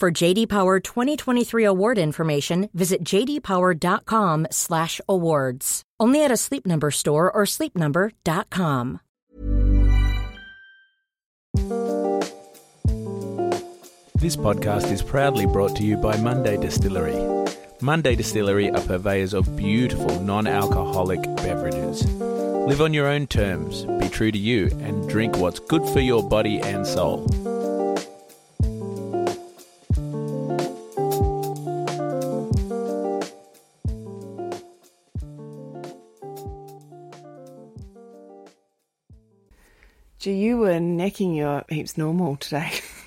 For JD Power 2023 award information, visit jdpower.com/awards. Only at a Sleep Number store or sleepnumber.com. This podcast is proudly brought to you by Monday Distillery. Monday Distillery are purveyors of beautiful non alcoholic beverages. Live on your own terms, be true to you, and drink what's good for your body and soul. Gee, you were necking your heaps normal today.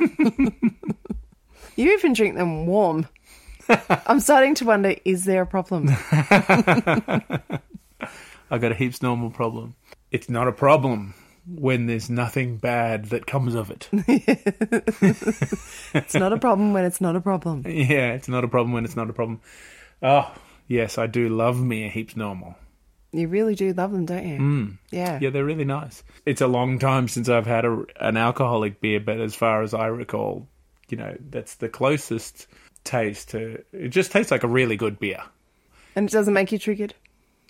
you even drink them warm. I'm starting to wonder is there a problem? I got a heaps normal problem. It's not a problem when there's nothing bad that comes of it. It's not a problem when it's not a problem. yeah, it's not a problem when it's not a problem. Oh, yes, I do love me a heaps normal. You really do love them, don't you? Mm. Yeah. Yeah, they're really nice. It's a long time since I've had a, an alcoholic beer, but as far as I recall, you know, that's the closest taste to. It just tastes like a really good beer. And it doesn't make you triggered?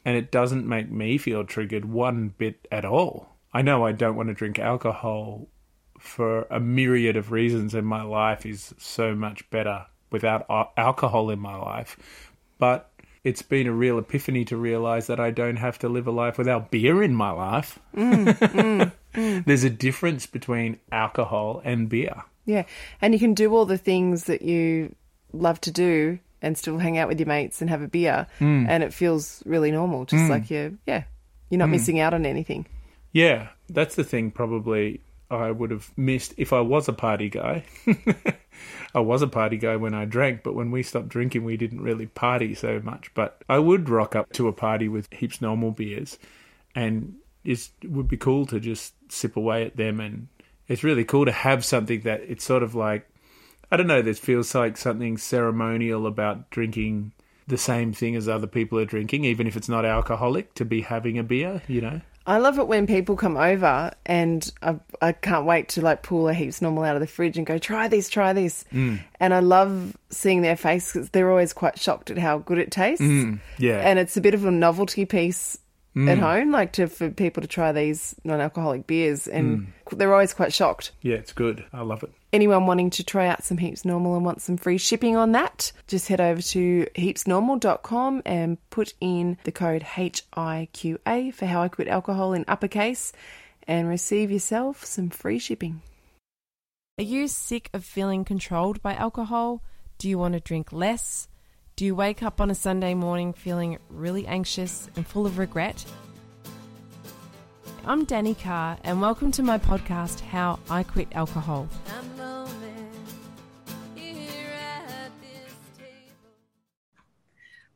and it doesn't make me feel triggered one bit at all. I know I don't want to drink alcohol for a myriad of reasons, and my life is so much better without alcohol in my life. But it's been a real epiphany to realize that I don't have to live a life without beer in my life. Mm, mm, mm. There's a difference between alcohol and beer. Yeah. And you can do all the things that you love to do and still hang out with your mates and have a beer. And it feels really normal. Just like you're, yeah, you're not missing out on anything. Yeah, that's the thing probably I would have missed if I was a party guy. I was a party guy when I drank, but when we stopped drinking, we didn't really party so much. But I would rock up to a party with heaps normal beers, and it would be cool to just sip away at them. And it's really cool to have something that it's sort of like, I don't know, this feels like something ceremonial about drinking the same thing as other people are drinking, even if it's not alcoholic, to be having a beer, you know? I love it when people come over and I, I can't wait to like pull a heaps normal out of the fridge and go, try this, try this. Mm. And I love seeing their face because they're always quite shocked at how good it tastes. Mm, yeah. And it's a bit of a novelty piece at mm. home, like to for people to try these non-alcoholic beers, and mm. they're always quite shocked. yeah, it's good. I love it. Anyone wanting to try out some Heaps Normal and want some free shipping on that, just head over to heapsnormal.com and put in the code HIQA for How I Quit Alcohol in uppercase and receive yourself some free shipping. Are you sick of feeling controlled by alcohol? Do you want to drink less? Do you wake up on a Sunday morning feeling really anxious and full of regret? I'm Danny Carr, and welcome to my podcast, How I Quit Alcohol.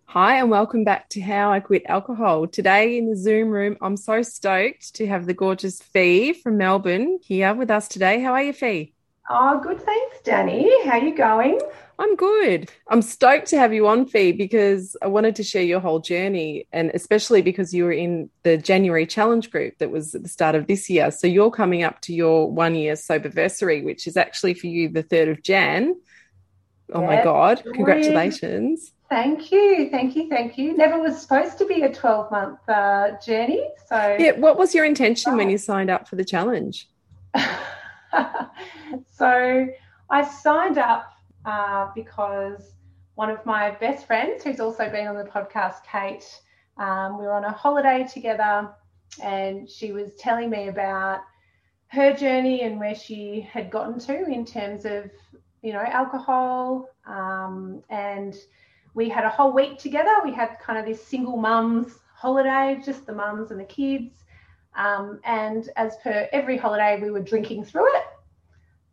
Hi, and welcome back to How I Quit Alcohol. Today in the Zoom room, I'm so stoked to have the gorgeous Fee from Melbourne here with us today. How are you, Fee? Oh, good. Thanks, Danny. How are you going? I'm good. I'm stoked to have you on, Fee, because I wanted to share your whole journey, and especially because you were in the January challenge group that was at the start of this year. So you're coming up to your one year soberversary, which is actually for you the 3rd of Jan. Oh my God. Congratulations. Thank you. Thank you. Thank you. Never was supposed to be a 12 month uh, journey. So, yeah, what was your intention when you signed up for the challenge? so, I signed up uh, because one of my best friends, who's also been on the podcast, Kate, um, we were on a holiday together and she was telling me about her journey and where she had gotten to in terms of, you know, alcohol. Um, and we had a whole week together. We had kind of this single mums holiday, just the mums and the kids. Um, and as per every holiday, we were drinking through it.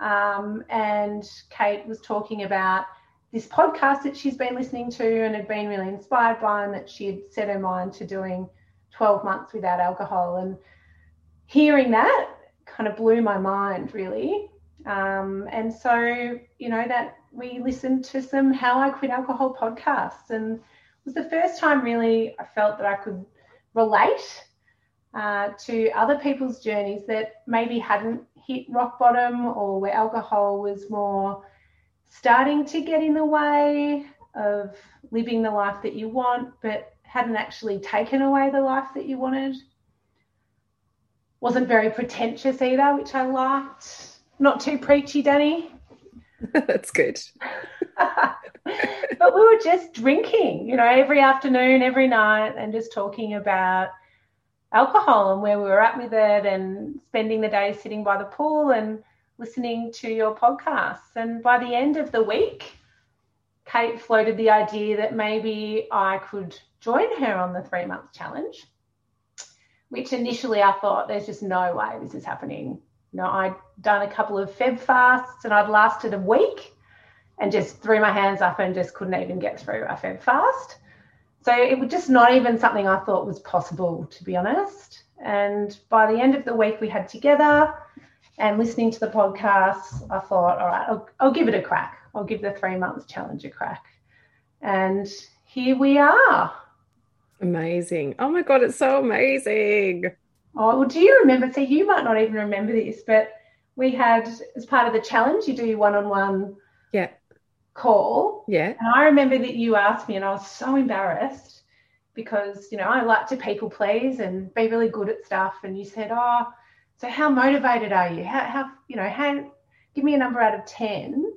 Um, and Kate was talking about this podcast that she's been listening to and had been really inspired by, and that she had set her mind to doing 12 months without alcohol. And hearing that kind of blew my mind, really. Um, and so, you know, that we listened to some How I Quit Alcohol podcasts, and it was the first time really I felt that I could relate uh, to other people's journeys that maybe hadn't hit rock bottom or where alcohol was more starting to get in the way of living the life that you want, but hadn't actually taken away the life that you wanted. Wasn't very pretentious either, which I liked. Not too preachy, Danny. That's good. but we were just drinking, you know, every afternoon, every night, and just talking about alcohol and where we were at with it and spending the day sitting by the pool and listening to your podcasts. And by the end of the week, Kate floated the idea that maybe I could join her on the three month challenge, which initially I thought there's just no way this is happening. You know, I'd done a couple of Feb fasts and I'd lasted a week and just threw my hands up and just couldn't even get through a Feb fast. So it was just not even something I thought was possible, to be honest. And by the end of the week we had together and listening to the podcasts, I thought, all right, I'll, I'll give it a crack. I'll give the three months challenge a crack. And here we are. Amazing. Oh my God, it's so amazing. Oh, well, do you remember? See, you might not even remember this, but we had, as part of the challenge, you do one on one yeah call. Yeah. And I remember that you asked me, and I was so embarrassed because, you know, I like to people please and be really good at stuff. And you said, Oh, so how motivated are you? How, how you know, how, give me a number out of 10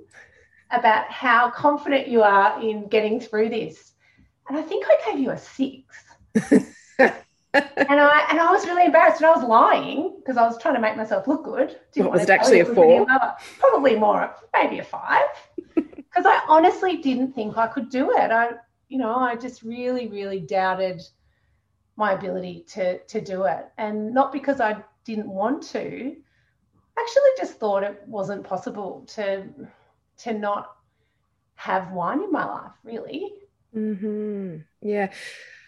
about how confident you are in getting through this. And I think I gave you a six. and I and I was really embarrassed and I was lying because I was trying to make myself look good. Didn't was it actually a four? Probably more, maybe a five because I honestly didn't think I could do it. I, you know, I just really, really doubted my ability to to do it, and not because I didn't want to. Actually, just thought it wasn't possible to to not have wine in my life. Really. Hmm. Yeah.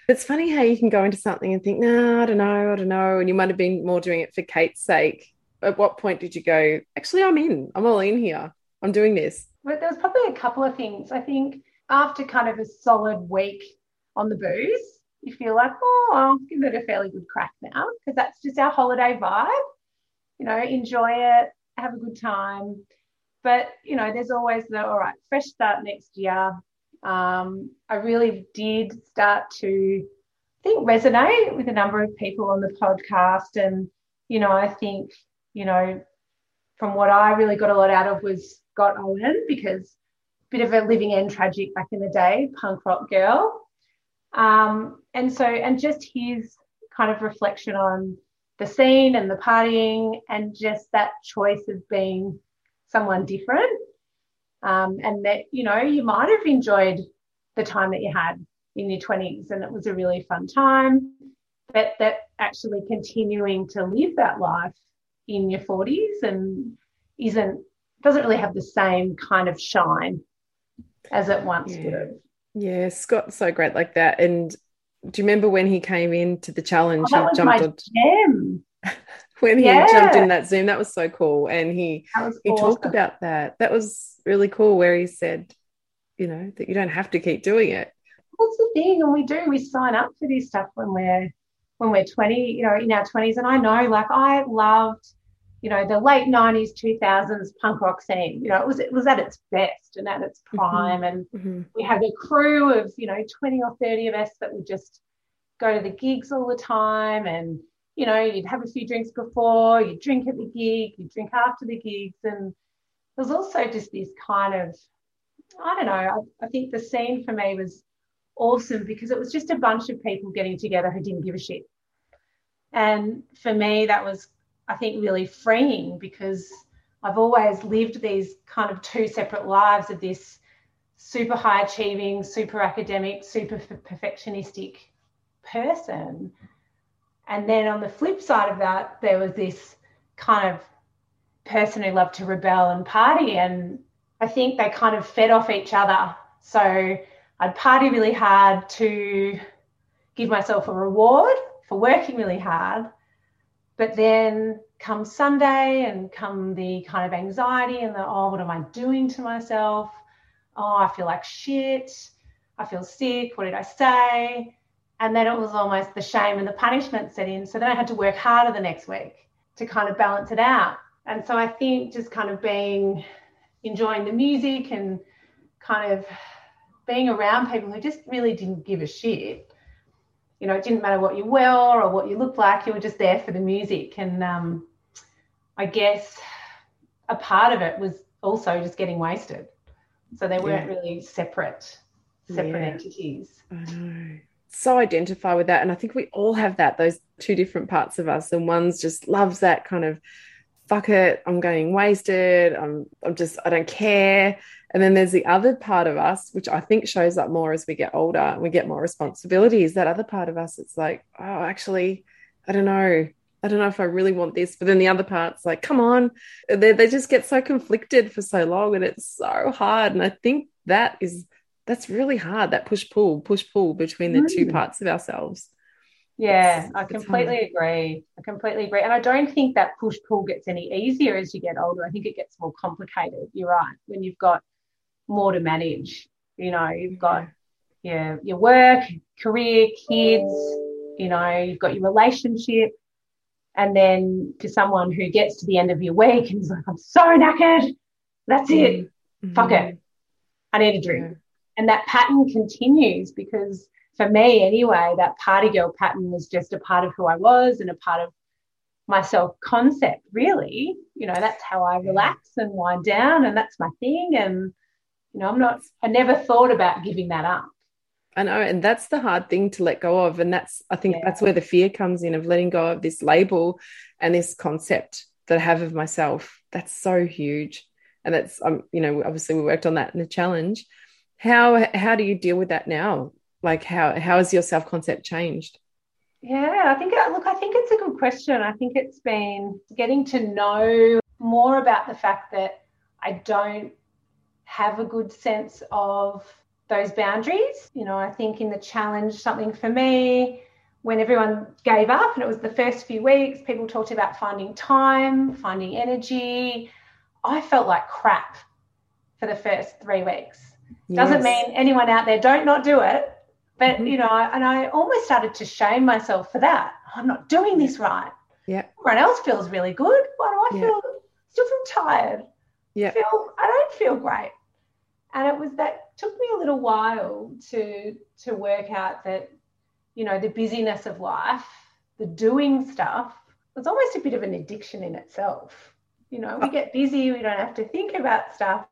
It's funny how you can go into something and think, no, I don't know, I don't know, and you might have been more doing it for Kate's sake. At what point did you go? Actually, I'm in. I'm all in here. I'm doing this but there was probably a couple of things. I think after kind of a solid week on the booze, you feel like, oh, I'll give it a fairly good crack now because that's just our holiday vibe. You know, enjoy it, have a good time. But, you know, there's always the, all right, fresh start next year. Um, I really did start to I think resonate with a number of people on the podcast. And, you know, I think, you know, from what I really got a lot out of was Scott Owen because bit of a Living End tragic back in the day, punk rock girl. Um, and so, and just his kind of reflection on the scene and the partying and just that choice of being someone different. Um, and that, you know, you might have enjoyed the time that you had in your 20s and it was a really fun time, but that actually continuing to live that life in your 40s and isn't doesn't really have the same kind of shine as it once yeah. would have. Yeah, Scott's so great like that. And do you remember when he came into the challenge oh, and jumped on? Gem. when he Yeah. jumped in that Zoom. That was so cool. And he That he talked about that. That was really cool where he said, you know, that you don't have to keep doing it. What's the thing? And we do, we sign up for this stuff when we're when we're 20, you know, in our 20s. And I know, like, I loved, you know, the late 90s, 2000s punk rock scene. You know, it was it was at its best and at its prime. And Mhm. we had a crew of, you know, 20 or 30 of us that would just go to the gigs all the time. And, you know, you'd have a few drinks before, you'd drink at the gig, you'd drink after the gigs. And there was also just this kind of, I don't know, I, I think the scene for me was awesome because it was just a bunch of people getting together who didn't give a shit. And for me, that was, I think, really freeing because I've always lived these kind of two separate lives of this super high achieving, super academic, super perfectionistic person. And then on the flip side of that, there was this kind of person who loved to rebel and party. And I think they kind of fed off each other. So I'd party really hard to give myself a reward for working really hard. But then come Sunday and come the kind of anxiety and the, oh, what am I doing to myself? Oh, I feel like shit. I feel sick. What did I say? And then it was almost the shame and the punishment set in. So then I had to work harder the next week to kind of balance it out. And so I think just kind of being enjoying the music and kind of being around people who just really didn't give a shit. You know, it didn't matter what you wore or what you looked like, you were just there for the music. And um, I guess a part of it was also just getting wasted. So they weren't Yeah. really separate, separate Yeah. entities. I know. So identify with that. And I think we all have that, those two different parts of us. And one's just loves that kind of fuck it, I'm getting wasted. I'm I'm just I don't care. And then there's the other part of us, which I think shows up more as we get older and we get more responsibilities. That other part of us, it's like, oh, actually, I don't know. I don't know if I really want this. But then the other part's like, come on. They, they just get so conflicted for so long and it's so hard. And I think that is that's really hard that push pull push pull between the two Mm. parts of ourselves Yeah, It's- I completely agree. I completely agree. And I don't think that push pull gets any easier as you get older. I think it gets more complicated. You're right. When you've got more to manage, you know, you've got your your work, career, kids, you know, you've got your relationship. And then to someone who gets to the end of your week and is like, I'm so knackered. That's it. Mm-hmm. Fuck it. I need a drink. Yeah. And that pattern continues because for me anyway, that party girl pattern was just a part of who I was and a part of my self concept, really. You know, that's how I relax and wind down and that's my thing. And, you know, I'm not, I never thought about giving that up. I know, and that's the hard thing to let go of. And that's, I think Yeah. that's where the fear comes in of letting go of this label and this concept that I have of myself. That's so huge. And that's, um, you know, obviously we worked on that in the challenge. How, how do you deal with that now? Like how, how has your self concept changed? Yeah, I think, uh, look, I think it's a good question. I think it's been getting to know more about the fact that I don't have a good sense of those boundaries. You know, I think in the challenge, something for me, when everyone gave up and it was the first few weeks, people talked about finding time, finding energy. I felt like crap for the first three weeks. Doesn't mean anyone out there don't not do it, but Mhm. you know, and I almost started to shame myself for that. I'm not doing this right. Yeah. Everyone else feels really good. Why do I Yeah. feel still feel tired? Yeah. Feel I don't feel great. And it was that took me a little while to to work out that, you know, the busyness of life, the doing stuff, was almost a bit of an addiction in itself. You know, we get busy, we don't have to think about stuff.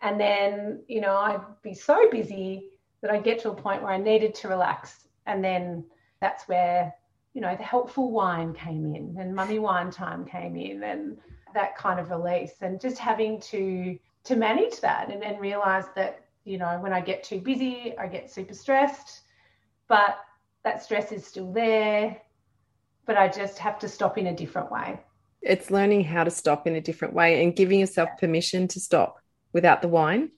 And then, you know, I'd be so busy that I'd get to a point where I needed to relax. And then that's where, you know, the helpful wine came in and mummy wine time came in and that kind of release and just having to to manage that and, and realize that, you know, when I get too busy, I get super stressed. But that stress is still there. But I just have to stop in a different way. It's learning how to stop in a different way and giving yourself permission to stop without the wine.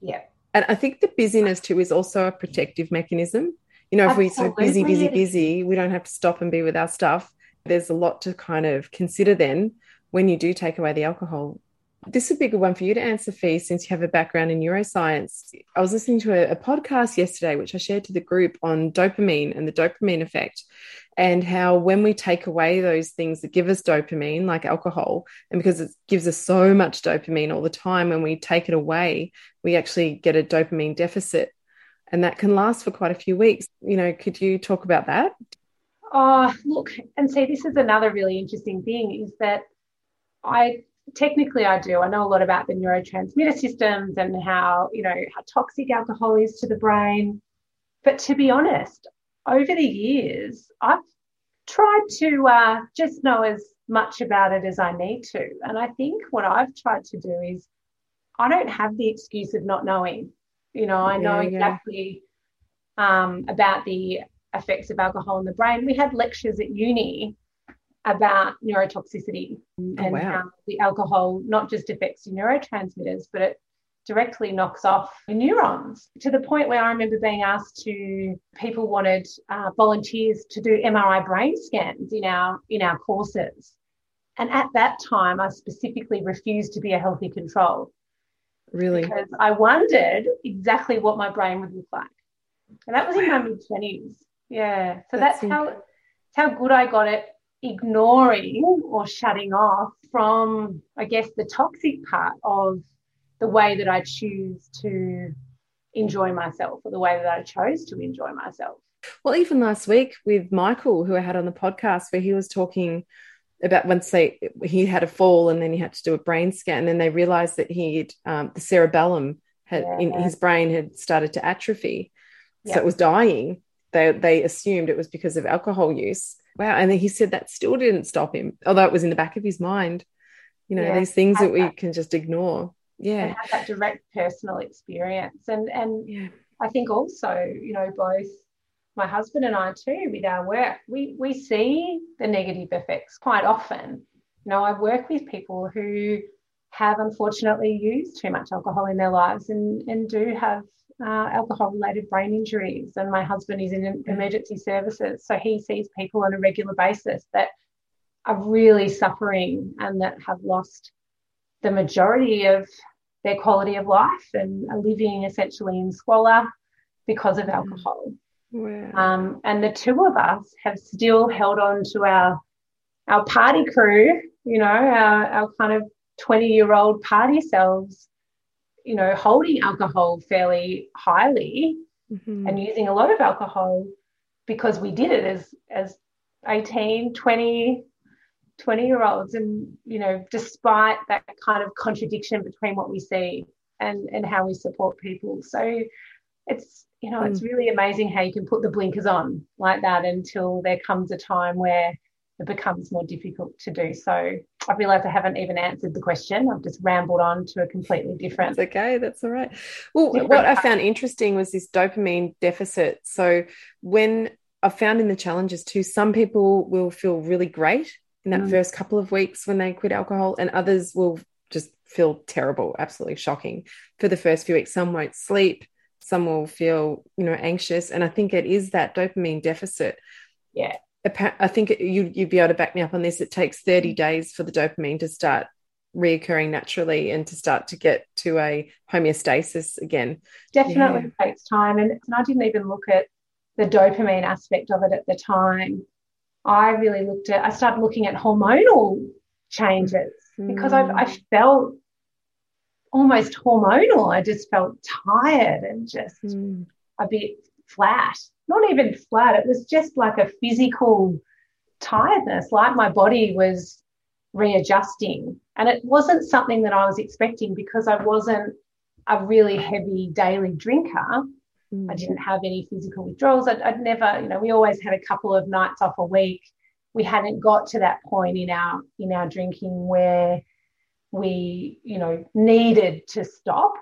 Yeah. And I think the busyness too is also a protective mechanism. You know, if we're so busy, busy, busy, we don't have to stop and be with our stuff. There's a lot to kind of consider then when you do take away the alcohol. This would be a good one for you to answer, Fee, since you have a background in neuroscience. I was listening to a, a podcast yesterday, which I shared to the group on dopamine and the dopamine effect, and how when we take away those things that give us dopamine, like alcohol, and because it gives us so much dopamine all the time, when we take it away, we actually get a dopamine deficit. And that can last for quite a few weeks. You know, could you talk about that? Oh, look, and see, this is another really interesting thing is that I technically I do. I know a lot about the neurotransmitter systems and how, you know, how toxic alcohol is to the brain. But to be honest, over the years, I've tried to uh, just know as much about it as I need to. And I think what I've tried to do is I don't have the excuse of not knowing. You know, I know yeah, exactly yeah. Um, about the effects of alcohol in the brain. We had lectures at uni about neurotoxicity oh, and wow. how the alcohol not just affects your neurotransmitters, but it directly knocks off your neurons to the point where I remember being asked to people wanted uh, volunteers to do MRI brain scans in our in our courses. And at that time, I specifically refused to be a healthy control. Really? Because I wondered exactly what my brain would look like. And that was in my mid 20s. Yeah. So that's, that's how how good I got it ignoring or shutting off from, I guess, the toxic part of the way that I choose to enjoy myself or the way that I chose to enjoy myself. Well, even last week with Michael, who I had on the podcast, where he was talking about once they he had a fall and then he had to do a brain scan, and then they realized that he um, the cerebellum had yeah. in his brain had started to atrophy, so it was dying. They they assumed it was because of alcohol use, wow. And then he said that still didn't stop him, oh, although it was in the back of his mind. You know, yeah, these things that we that. can just ignore. Yeah. have that direct personal experience. And and yeah. I think also, you know, both my husband and I too, with our work, we we see the negative effects quite often. You know, I work with people who have unfortunately used too much alcohol in their lives and, and do have uh, alcohol related brain injuries. And my husband is in emergency services. So he sees people on a regular basis that are really suffering and that have lost the majority of their quality of life and are living essentially in squalor because of mm. alcohol. Wow. Um, and the two of us have still held on to our our party crew, you know, our, our kind of 20 year old party selves you know, holding alcohol fairly highly mm-hmm. and using a lot of alcohol because we did it as as 18, 20, 20 year olds. And, you know, despite that kind of contradiction between what we see and, and how we support people. So it's, you know, mm. it's really amazing how you can put the blinkers on like that until there comes a time where it becomes more difficult to do so. I realise I haven't even answered the question. I've just rambled on to a completely different. That's okay. That's all right. Well, what I found interesting was this dopamine deficit. So when I found in the challenges too, some people will feel really great in that mm. first couple of weeks when they quit alcohol, and others will just feel terrible, absolutely shocking for the first few weeks. Some won't sleep. Some will feel, you know, anxious. And I think it is that dopamine deficit. Yeah I think you you'd be able to back me up on this. It takes 30 days for the dopamine to start reoccurring naturally and to start to get to a homeostasis again. Definitely yeah. takes time. And, and I didn't even look at the dopamine aspect of it at the time. I really looked at, I started looking at hormonal changes mm. because I, I felt almost hormonal. I just felt tired and just mm. a bit flat not even flat. It was just like a physical tiredness, like my body was readjusting. And it wasn't something that I was expecting because I wasn't a really heavy daily drinker. Mm. I didn't have any physical withdrawals. I'd, I'd, never, you know, we always had a couple of nights off a week. We hadn't got to that point in our in our drinking where we, you know, needed to stop.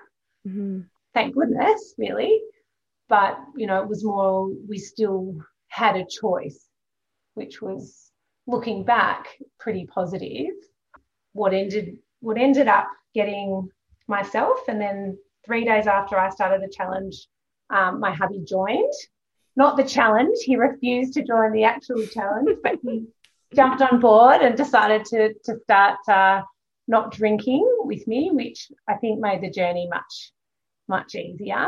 Mm-hmm. Thank goodness, really but you know it was more we still had a choice which was looking back pretty positive what ended what ended up getting myself and then three days after i started the challenge um, my hubby joined not the challenge he refused to join the actual challenge but he jumped on board and decided to to start uh, not drinking with me, which I think made the journey much much easier.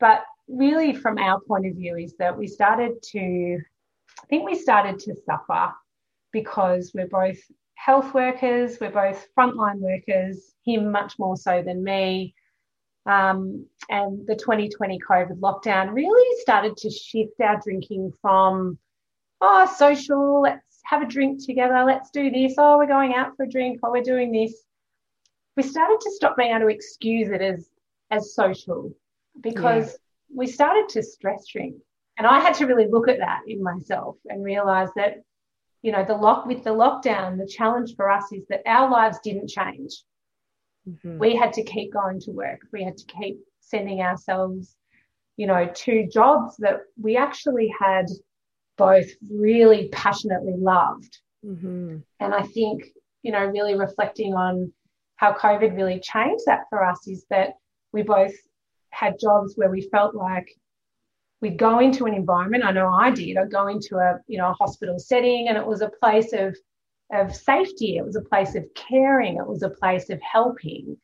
But really, from our point of view, is that we started to, I think we started to suffer because we're both health workers, we're both frontline workers, him much more so than me. Um, and the 2020 COVID lockdown really started to shift our drinking from, oh, social, let's have a drink together, let's do this, oh, we're going out for a drink, oh, we're doing this. We started to stop being able to excuse it as as social because yeah. We started to stress drink. And I had to really look at that in myself and realize that, you know, the lock with the lockdown, the challenge for us is that our lives didn't change. Mm-hmm. We had to keep going to work. We had to keep sending ourselves, you know, to jobs that we actually had both really passionately loved. Mm-hmm. And I think, you know, really reflecting on how COVID really changed that for us is that we both had jobs where we felt like we'd go into an environment. I know I did. I'd go into a you know a hospital setting, and it was a place of of safety. It was a place of caring. It was a place of helping.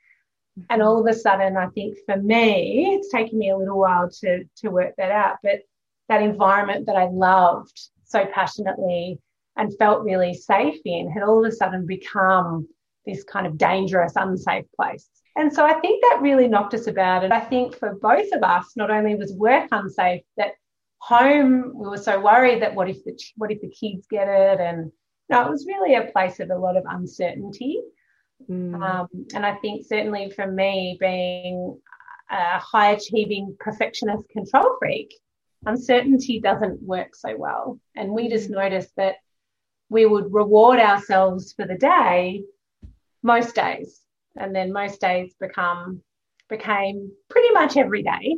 And all of a sudden, I think for me, it's taken me a little while to to work that out. But that environment that I loved so passionately and felt really safe in had all of a sudden become this kind of dangerous, unsafe place. And so I think that really knocked us about And I think for both of us, not only was work unsafe, that home we were so worried that what if the what if the kids get it, and no, it was really a place of a lot of uncertainty. Mm. Um, and I think certainly for me, being a high achieving perfectionist control freak, uncertainty doesn't work so well. And we just mm. noticed that we would reward ourselves for the day most days and then most days become became pretty much every day.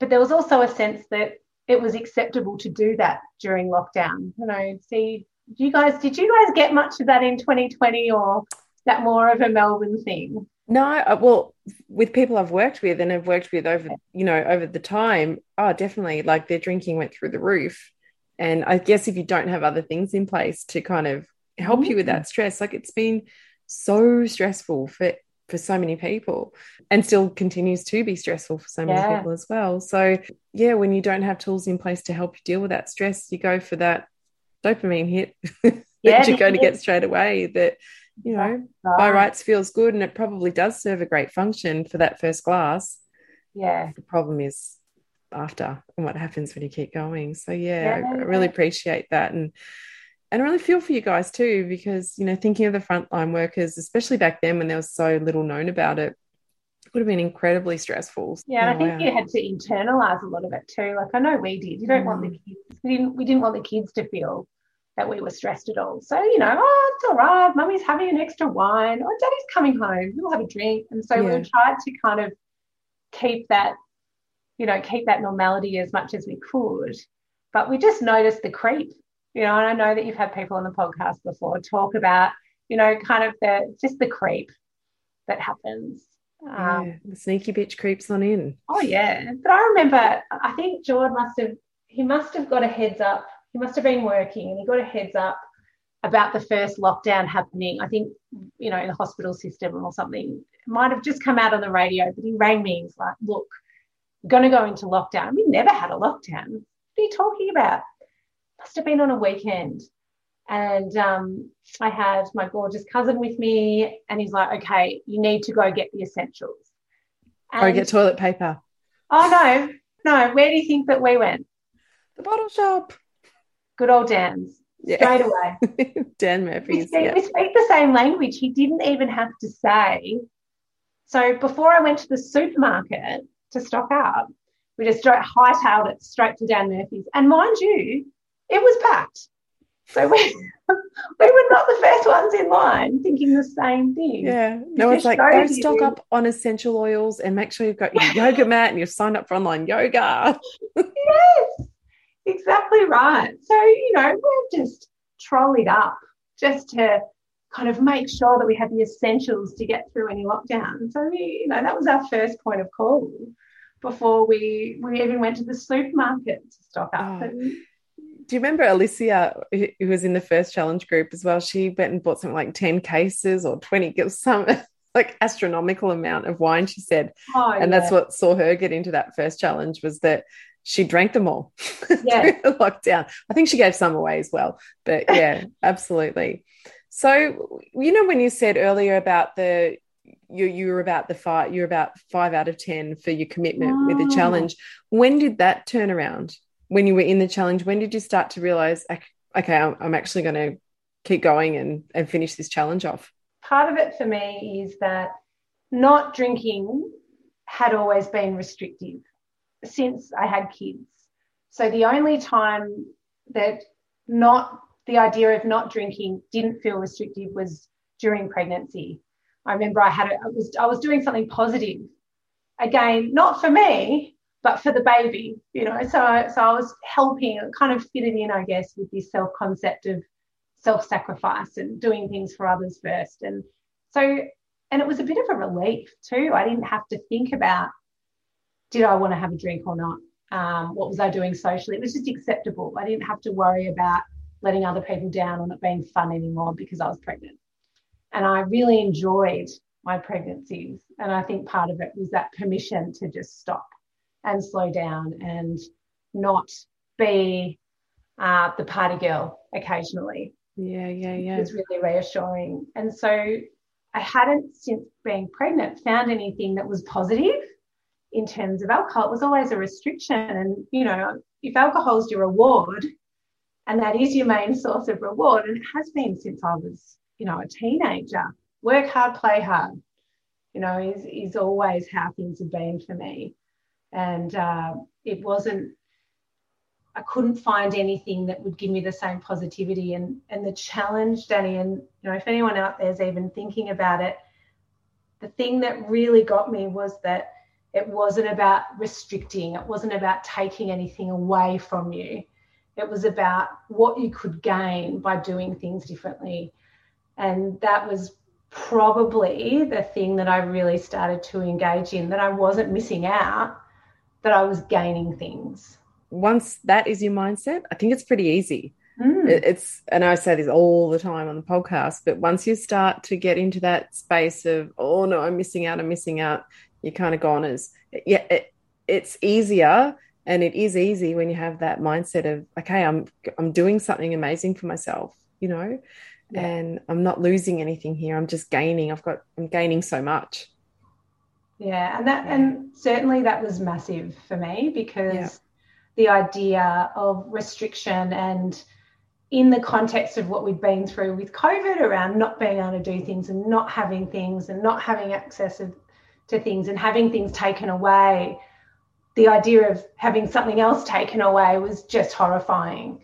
But there was also a sense that it was acceptable to do that during lockdown. You know, see, you guys, did you guys get much of that in 2020 or that more of a Melbourne thing? No, uh, well, with people I've worked with and have worked with over, you know, over the time, oh, definitely, like their drinking went through the roof. And I guess if you don't have other things in place to kind of help mm-hmm. you with that stress, like it's been so stressful for for so many people and still continues to be stressful for so many yeah. people as well. So, yeah, when you don't have tools in place to help you deal with that stress, you go for that dopamine hit yeah, that you're going to get straight away that, you know, right. by rights feels good and it probably does serve a great function for that first glass. Yeah. The problem is after and what happens when you keep going. So, yeah, yeah I really appreciate that. And, and I really feel for you guys too, because, you know, thinking of the frontline workers, especially back then when there was so little known about it, it would have been incredibly stressful. Yeah, and I think you had to internalize a lot of it too. Like I know we did. You don't mm. want the mm. kids. We didn't. We didn't want the kids to feel that we were stressed at all. So you know, oh, it's all right. Mummy's having an extra wine. Oh, Daddy's coming home. We'll have a drink. And so yeah. we tried to kind of keep that, you know, keep that normality as much as we could. But we just noticed the creep you know, and I know that you've had people on the podcast before talk about, you know, kind of the just the creep that happens. Yeah, um, the sneaky bitch creeps on in. Oh yeah, but I remember, I think George must have he must have got a heads up. He must have been working, and he got a heads up about the first lockdown happening. I think, you know, in the hospital system or something. It might have just come out on the radio, but he rang me. He's like, "Look, we're going to go into lockdown. We never had a lockdown. What are you talking about?" Must have been on a weekend. And um, I had my gorgeous cousin with me, and he's like, okay, you need to go get the essentials. And, or get toilet paper. Oh, no, no. Where do you think that we went? The bottle shop. Good old Dan's. Yeah. Straight away. Dan Murphy's. We speak, yeah. we speak the same language. He didn't even have to say. So before I went to the supermarket to stock up, we just hightailed it straight to Dan Murphy's. And mind you, it was packed. So we, we were not the first ones in line thinking the same thing. Yeah. No, it's like go stock you. up on essential oils and make sure you've got your yoga mat and you've signed up for online yoga. yes, exactly right. So, you know, we've just trolleyed up just to kind of make sure that we had the essentials to get through any lockdown. So, we, you know, that was our first point of call before we we even went to the supermarket to stock up. Oh. And, Do you remember Alicia, who was in the first challenge group as well? She went and bought something like 10 cases or 20, some like astronomical amount of wine, she said. Oh, and yeah. that's what saw her get into that first challenge was that she drank them all yeah. through the lockdown. I think she gave some away as well. But yeah, absolutely. So, you know, when you said earlier about the you you were about the five you're about five out of ten for your commitment oh. with the oh. challenge. When did that turn around? When you were in the challenge, when did you start to realize, okay, I'm, actually going to keep going and, and finish this challenge off? Part of it for me is that not drinking had always been restrictive since I had kids. So the only time that not the idea of not drinking didn't feel restrictive was during pregnancy. I remember I had a, I was I was doing something positive. Again, not for me, but for the baby, you know. So so I was helping, kind of fitted in, I guess, with this self concept of self-sacrifice and doing things for others first. And so and it was a bit of a relief too. I didn't have to think about did I want to have a drink or not? Um, what was I doing socially? It was just acceptable. I didn't have to worry about letting other people down or not being fun anymore because I was pregnant. And I really enjoyed my pregnancies. And I think part of it was that permission to just stop and slow down and not be uh, the party girl occasionally. Yeah, yeah, yeah. It was really reassuring. And so I hadn't, since being pregnant, found anything that was positive in terms of alcohol. It was always a restriction. And, you know, if alcohol is your reward and that is your main source of reward, and it has been since I was you know, a teenager. Work hard, play hard, you know, is, is always how things have been for me. And uh, it wasn't, I couldn't find anything that would give me the same positivity. And, and the challenge, Danny, and, you know, if anyone out there is even thinking about it, the thing that really got me was that it wasn't about restricting, it wasn't about taking anything away from you. It was about what you could gain by doing things differently and that was probably the thing that I really started to engage in that I wasn't missing out, that I was gaining things. Once that is your mindset, I think it's pretty easy. Mm. It's, and I say this all the time on the podcast, but once you start to get into that space of, oh no, I'm missing out, I'm missing out, you kind of gone as, yeah, it, it's easier and it is easy when you have that mindset of, okay, I'm, I'm doing something amazing for myself, you know? yeah. and I'm not losing anything here. I'm just gaining. I've got I'm gaining so much. Yeah, and that yeah. and certainly that was massive for me because yeah. the idea of restriction and in the context of what we'd been through with COVID around not being able to do things and not having things and not having access of, to things and having things taken away, the idea of having something else taken away was just horrifying.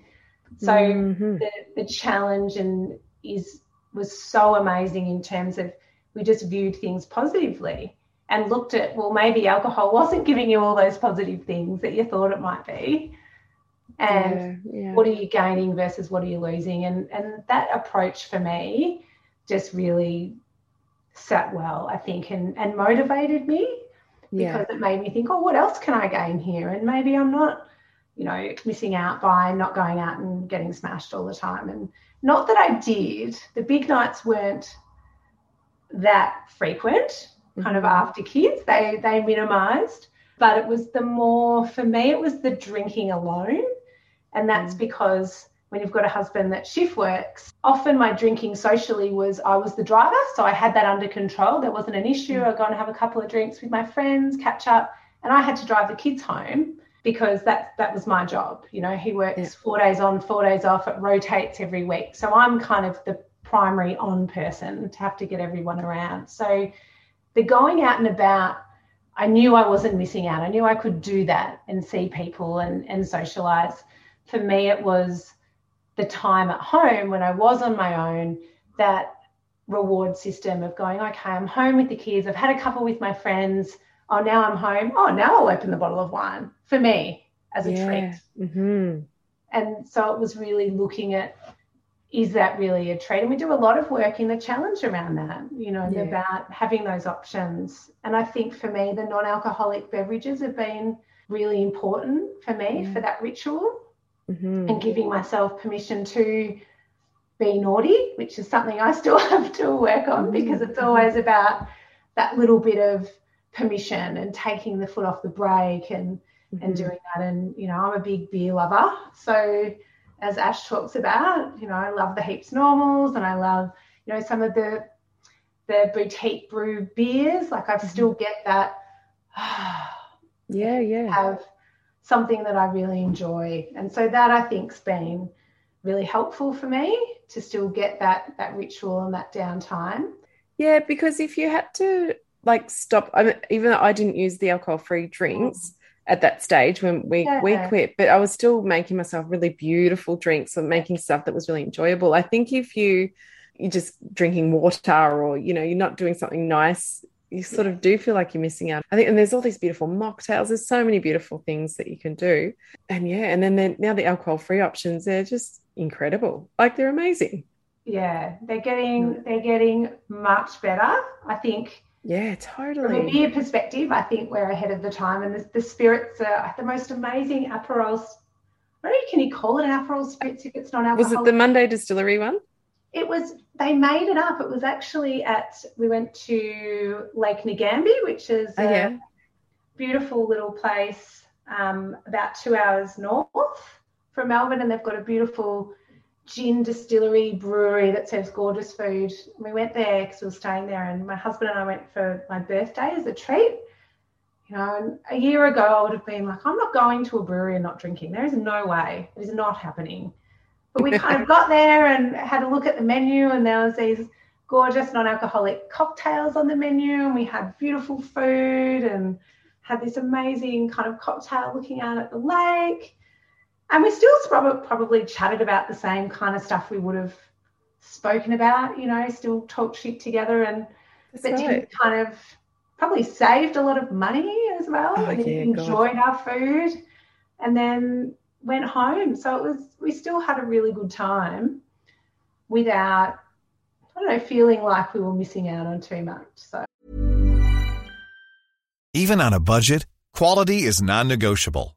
So mm-hmm. the, the challenge and is was so amazing in terms of we just viewed things positively and looked at well maybe alcohol wasn't giving you all those positive things that you thought it might be and yeah, yeah. what are you gaining versus what are you losing and and that approach for me just really sat well i think and and motivated me because yeah. it made me think oh what else can i gain here and maybe i'm not you know missing out by not going out and getting smashed all the time and not that I did. The big nights weren't that frequent, mm-hmm. kind of after kids. They they minimized, but it was the more for me. It was the drinking alone, and that's mm-hmm. because when you've got a husband that shift works, often my drinking socially was I was the driver, so I had that under control. There wasn't an issue. Mm-hmm. I'd go and have a couple of drinks with my friends, catch up, and I had to drive the kids home because that that was my job. You know, he works yeah. four days on, four days off. It rotates every week, so I'm kind of the primary on person to have to get everyone around. So the going out and about, I knew I wasn't missing out. I knew I could do that and see people and and socialize. For me, it was the time at home when I was on my own that reward system of going, okay, I'm home with the kids. I've had a couple with my friends oh, now I'm home. Oh, now I'll open the bottle of wine for me as a yeah. treat. Mm-hmm. And so it was really looking at is that really a treat? And we do a lot of work in the challenge around that, you know, yeah. about having those options. And I think for me, the non alcoholic beverages have been really important for me mm-hmm. for that ritual. Mm-hmm. and giving myself permission to be naughty, which is something I still have to work on mm-hmm. because it's always about that little bit of permission and taking the foot off the brake and and mm-hmm. doing that. And you know, I'm a big beer lover, so as Ash talks about, you know, I love the Heaps Normals and I love you know some of the the boutique brew beers. Like I mm-hmm. still get that. Yeah, yeah. have something that I really enjoy. And so that I think's been really helpful for me to still get that that ritual and that downtime. Yeah, because if you had to like stop, I mean, even though I didn't use the alcohol-free drinks mm. At that stage when we we quit, but I was still making myself really beautiful drinks and making stuff that was really enjoyable. I think if you you're just drinking water or you know you're not doing something nice, you sort of do feel like you're missing out. I think, and there's all these beautiful mocktails. There's so many beautiful things that you can do, and yeah, and then now the alcohol-free options, they're just incredible. Like they're amazing. Yeah, they're getting they're getting much better. I think Yeah, totally. from a beer perspective, I think we're ahead of the time, and the, the spirits are the most amazing Aperol. I don't know, can you call it an Aperol spritz if it's not alcohol? Was it the Monday Distillery one? It was. They made it up. It was actually at. We went to Lake Nagambie, which is Oh, a yeah. beautiful little place, um, about two hours north from Melbourne, and they've got a beautiful gin distillery brewery that serves gorgeous food. And we went there because we were staying there, and my husband and I went for my birthday as a treat. You know, and a year ago I would have been like, I'm not going to a brewery and not drinking. There is no way. It is not happening. But we kind of got there and had a look at the menu, and there was these gorgeous non-alcoholic cocktails on the menu, and we had beautiful food and had this amazing kind of cocktail looking out at the lake. And we still probably chatted about the same kind of stuff we would have spoken about, you know, still talked shit together and That's but right. didn't kind of probably saved a lot of money as well Oh, and yeah, God. enjoyed our food and then went home. So it was we still had a really good time without I don't know, feeling like we were missing out on too much. So Even on a budget, quality is non-negotiable.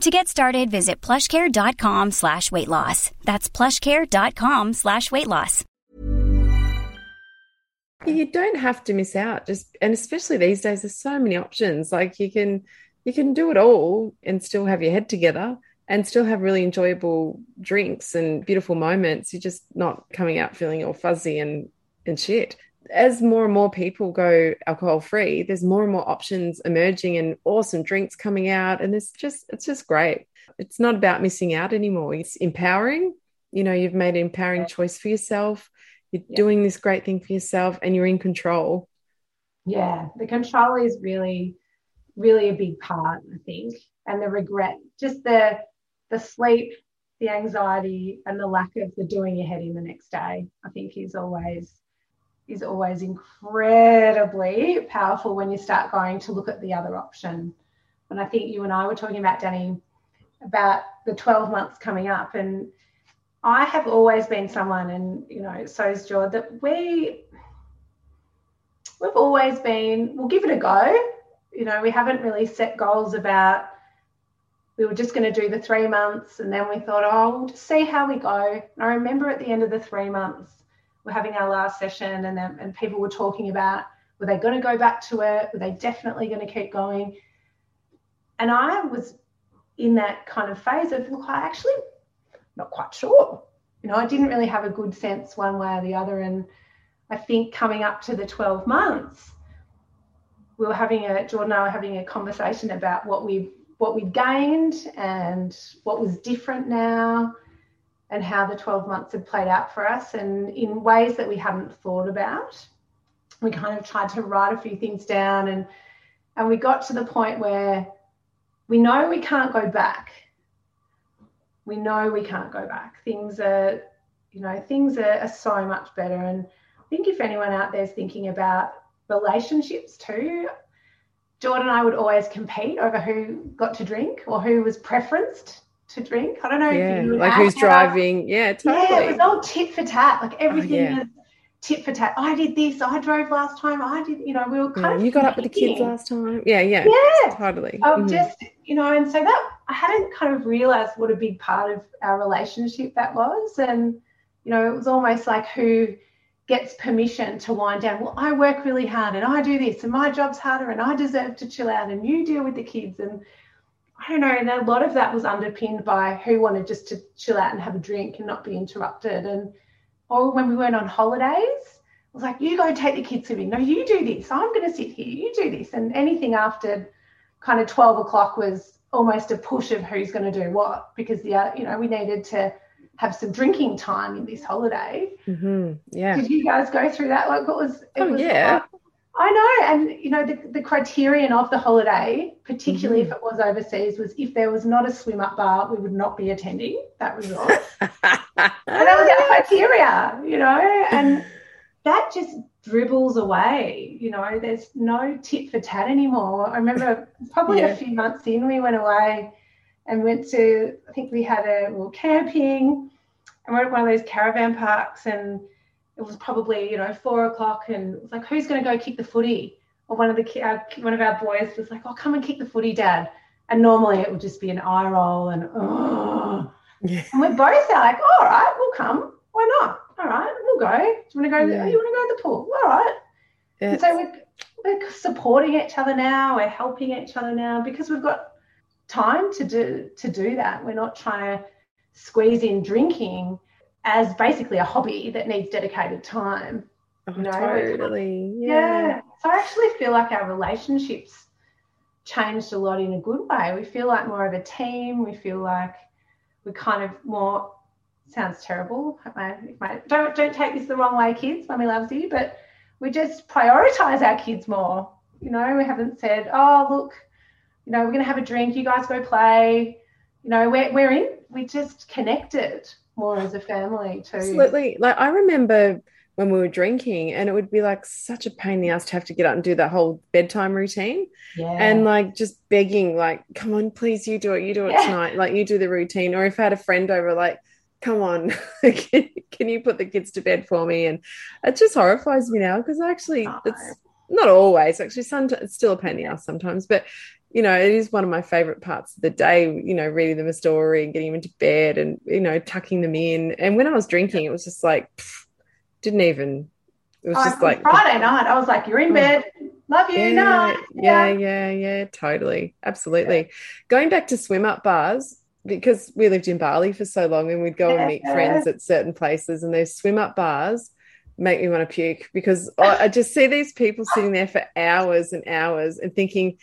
To get started, visit plushcare.com slash weight loss. That's plushcare.com slash weight loss. you don't have to miss out just and especially these days there's so many options like you can you can do it all and still have your head together and still have really enjoyable drinks and beautiful moments you're just not coming out feeling all fuzzy and and shit as more and more people go alcohol free there's more and more options emerging and awesome drinks coming out and it's just it's just great. It's not about missing out anymore. It's empowering. You know you've made an empowering choice for yourself. You're Yeah. doing this great thing for yourself and you're in control. Yeah, the control is really, really a big part, I think. And the regret, just the the sleep, the anxiety, and the lack of the doing your head in the next day, I think is always is always incredibly powerful when you start going to look at the other option. And I think you and I were talking about Danny about the 12 months coming up and I have always been someone, and you know, so is George, that we we've always been, we'll give it a go. You know, we haven't really set goals about we were just going to do the three months and then we thought, oh, we'll just see how we go. And I remember at the end of the three months, we're having our last session and then and people were talking about were they going to go back to it? Were they definitely going to keep going? And I was in that kind of phase of look, I actually not quite sure. You know, I didn't really have a good sense one way or the other. And I think coming up to the 12 months, we were having a Jordan and I were having a conversation about what we what we'd gained and what was different now and how the 12 months had played out for us and in ways that we hadn't thought about. We kind of tried to write a few things down and and we got to the point where we know we can't go back. We know we can't go back. Things are, you know, things are, are so much better. And I think if anyone out there is thinking about relationships too, Jordan and I would always compete over who got to drink or who was preferenced to drink. I don't know Yeah, if you like who's driving. Yeah, totally. Yeah, it was all tit for tat. Like everything yeah. was tit for tat. I did this. I drove last time. I did. You know, we were kind Yeah, of. you got up with the kids last time. Yeah, yeah. Yeah. Totally. Of Mhm. just you know, and so that I hadn't kind of realized what a big part of our relationship that was, and you know, it was almost like who gets permission to wind down. Well, I work really hard, and I do this, and my job's harder, and I deserve to chill out, and you deal with the kids, and I don't know. And a lot of that was underpinned by who wanted just to chill out and have a drink and not be interrupted, and or when we went on holidays. It was like, you go take the kids swimming. No, you do this. I'm going to sit here. You do this. And anything after kind of 12 o'clock was almost a push of who's going to do what because the you know we needed to have some drinking time in this holiday Mhm. Yeah. did you guys go through that like what was it Oh, was yeah. I know and you know the, the criterion of the holiday particularly Mm-hmm. if it was overseas was if there was not a swim up bar we would not be attending that resort and that was our criteria, you know, and that just dribbles away. You know, there's no tit for tat anymore. I remember probably Yeah. a few months in, we went away and went to, I think we had a, were camping and we're at one of those caravan parks and it was probably, you know, four o'clock and it was like, who's going to go kick the footy? Or one of the, our, uh, one of our boys was like, oh, come and kick the footy, dad. And normally it would just be an eye roll and, oh. Yeah. And we're both like, all right, we'll come. Why not? All right, we'll go. Do you want to go? To Yeah. the, you want to go to the pool? All right. And so we're, we're supporting each other now. We're helping each other now because we've got time to do to do that. We're not trying to squeeze in drinking as basically a hobby that needs dedicated time. Oh, you know, totally. yeah. Yeah. So I actually feel like our relationships changed a lot in a good way. We feel like more of a team. We feel like we're kind of more sounds terrible. My, my, don't don't take this the wrong way, kids. Mummy loves you, but we just prioritize our kids more. You know, we haven't said, oh look, you know, we're gonna have a drink. You guys go play. You know, we're we're in. We just connected more as a family too. Absolutely. Like I remember when we were drinking and it would be like such a pain in the ass to have to get up and do that whole bedtime routine Yeah. and like just begging like come on please you do it you do it Yeah. tonight like you do the routine or if I had a friend over like come on can, can you put the kids to bed for me and it just horrifies me now because actually No. it's not always actually sometimes it's still a pain in the ass sometimes but you know it is one of my favorite parts of the day you know reading them a story and getting them into bed and you know tucking them in and when I was drinking it was just like pff, didn't even it was Oh, just like Friday night, I was like, "You're in Oh. bed. Love you. yeah, night." yeah, yeah, yeah, totally. Absolutely. Going back to swim up bars, because we lived in Bali for so long and we'd go and meet friends at certain places, and those swim up bars make me want to puke because I, I just see these people sitting there for hours and hours and thinking,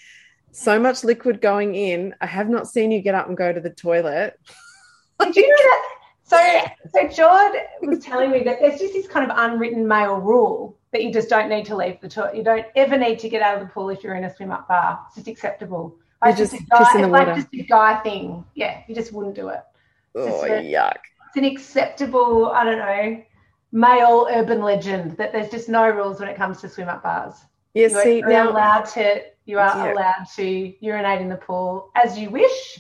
so much liquid going in. I have not seen you get up and go to the toilet. Did you know that? So, so Jord was telling me that there's just this kind of unwritten male rule that you just don't need to leave the toilet. You don't ever need to get out of the pool if you're in a swim up bar. It's just acceptable. You Like, just it's a guy, piss in the it's like just a guy thing. Yeah, you just wouldn't do it. Oh, Just a- yuck. It's an acceptable, I don't know, male urban legend that there's just no rules when it comes to swim up bars. Yeah, You're, see, you're now, allowed to you are Yeah. allowed to urinate in the pool as you wish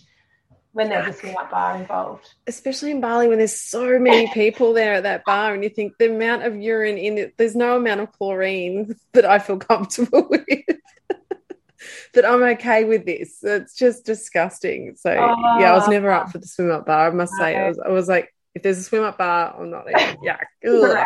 when there's a swim up bar involved. especially in Bali when there's so many people there at that bar and you think the amount of urine in it, there's no amount of chlorine that I feel comfortable with. that I'm okay with this. It's just disgusting. So yeah, I was never up for the swim up bar. I must say, I was, I was like, if there's a swim up bar, I'm not even. Ugh.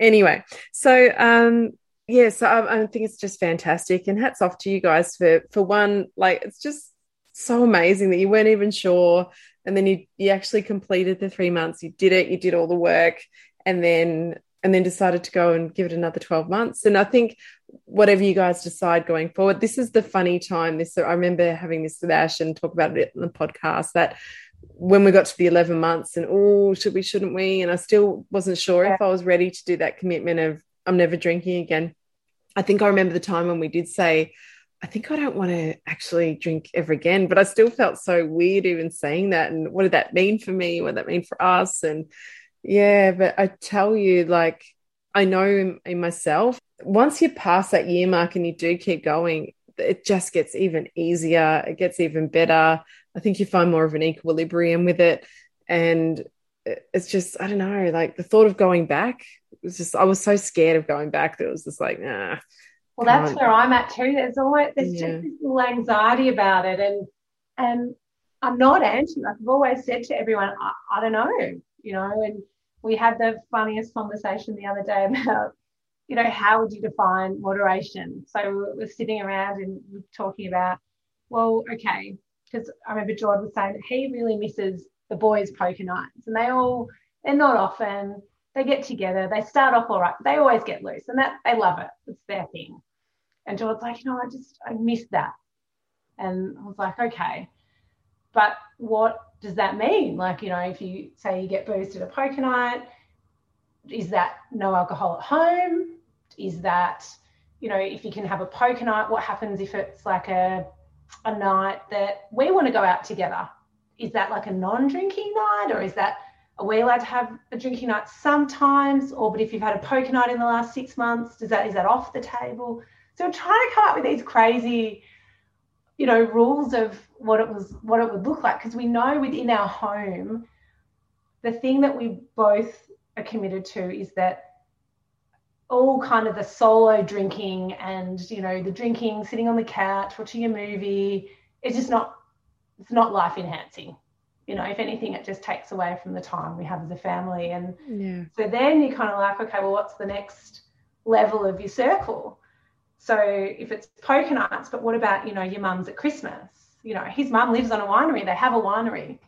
anyway, so um, yeah, so I, I think it's just fantastic, and hats off to you guys for for one. Like, it's just so amazing that you weren't even sure, and then you you actually completed the three months. You did it. You did all the work, and then and then decided to go and give it another 12 months and i think whatever you guys decide going forward. This is the funny time. This I remember having this with Ash and talk about it in the podcast that when we got to the 11 months and oh should we shouldn't we and i still wasn't sure yeah. if i was ready to do that commitment of i'm never drinking again i think i remember the time when we did say i think i don't want to actually drink ever again but i still felt so weird even saying that and what did that mean for me? What did that mean for us? And yeah but i tell you like i know in, in myself once you pass that year mark and you do keep going it just gets even easier. It gets even better. I think you find more of an equilibrium with it. And it's just, I don't know, like the thought of going back was just, I was so scared of going back that it was just like, nah. Well, that's where I'm at too. There's always, there's yeah. just this little anxiety about it. And, and I'm not anti, like I've always said to everyone, I, I don't know, you know, and we had the funniest conversation the other day about, you know, how would you define moderation? So we're sitting around and talking about, well, okay, because I remember Jordan was saying that he really misses the boys' poker nights, and they all they're not often. They get together, they start off all right, they always get loose, and that they love it. It's their thing. And George's like, you know, I just I missed that, and I was like, okay, but what does that mean? Like, you know, if you say you get boozed at a poker night, is that no alcohol at home? Is that you know, if you can have a poker night, what happens if it's like a a night that we want to go out together. Is that like a non-drinking night, or is that are we allowed to have a drinking night sometimes? Or but if you've had a poker night in the last six months, does that is that off the table? So I'm trying to come up with these crazy, you know, rules of what it was, what it would look like, because we know within our home, the thing that we both are committed to is that all kind of the solo drinking and you know the drinking sitting on the couch watching a movie it's just not it's not life enhancing you know if anything it just takes away from the time we have as a family. And yeah. so then you're kind of like okay well what's the next level of your circle? So if it's poker nights but what about you know your mum's at christmas? You know his mum lives on a winery. They have a winery.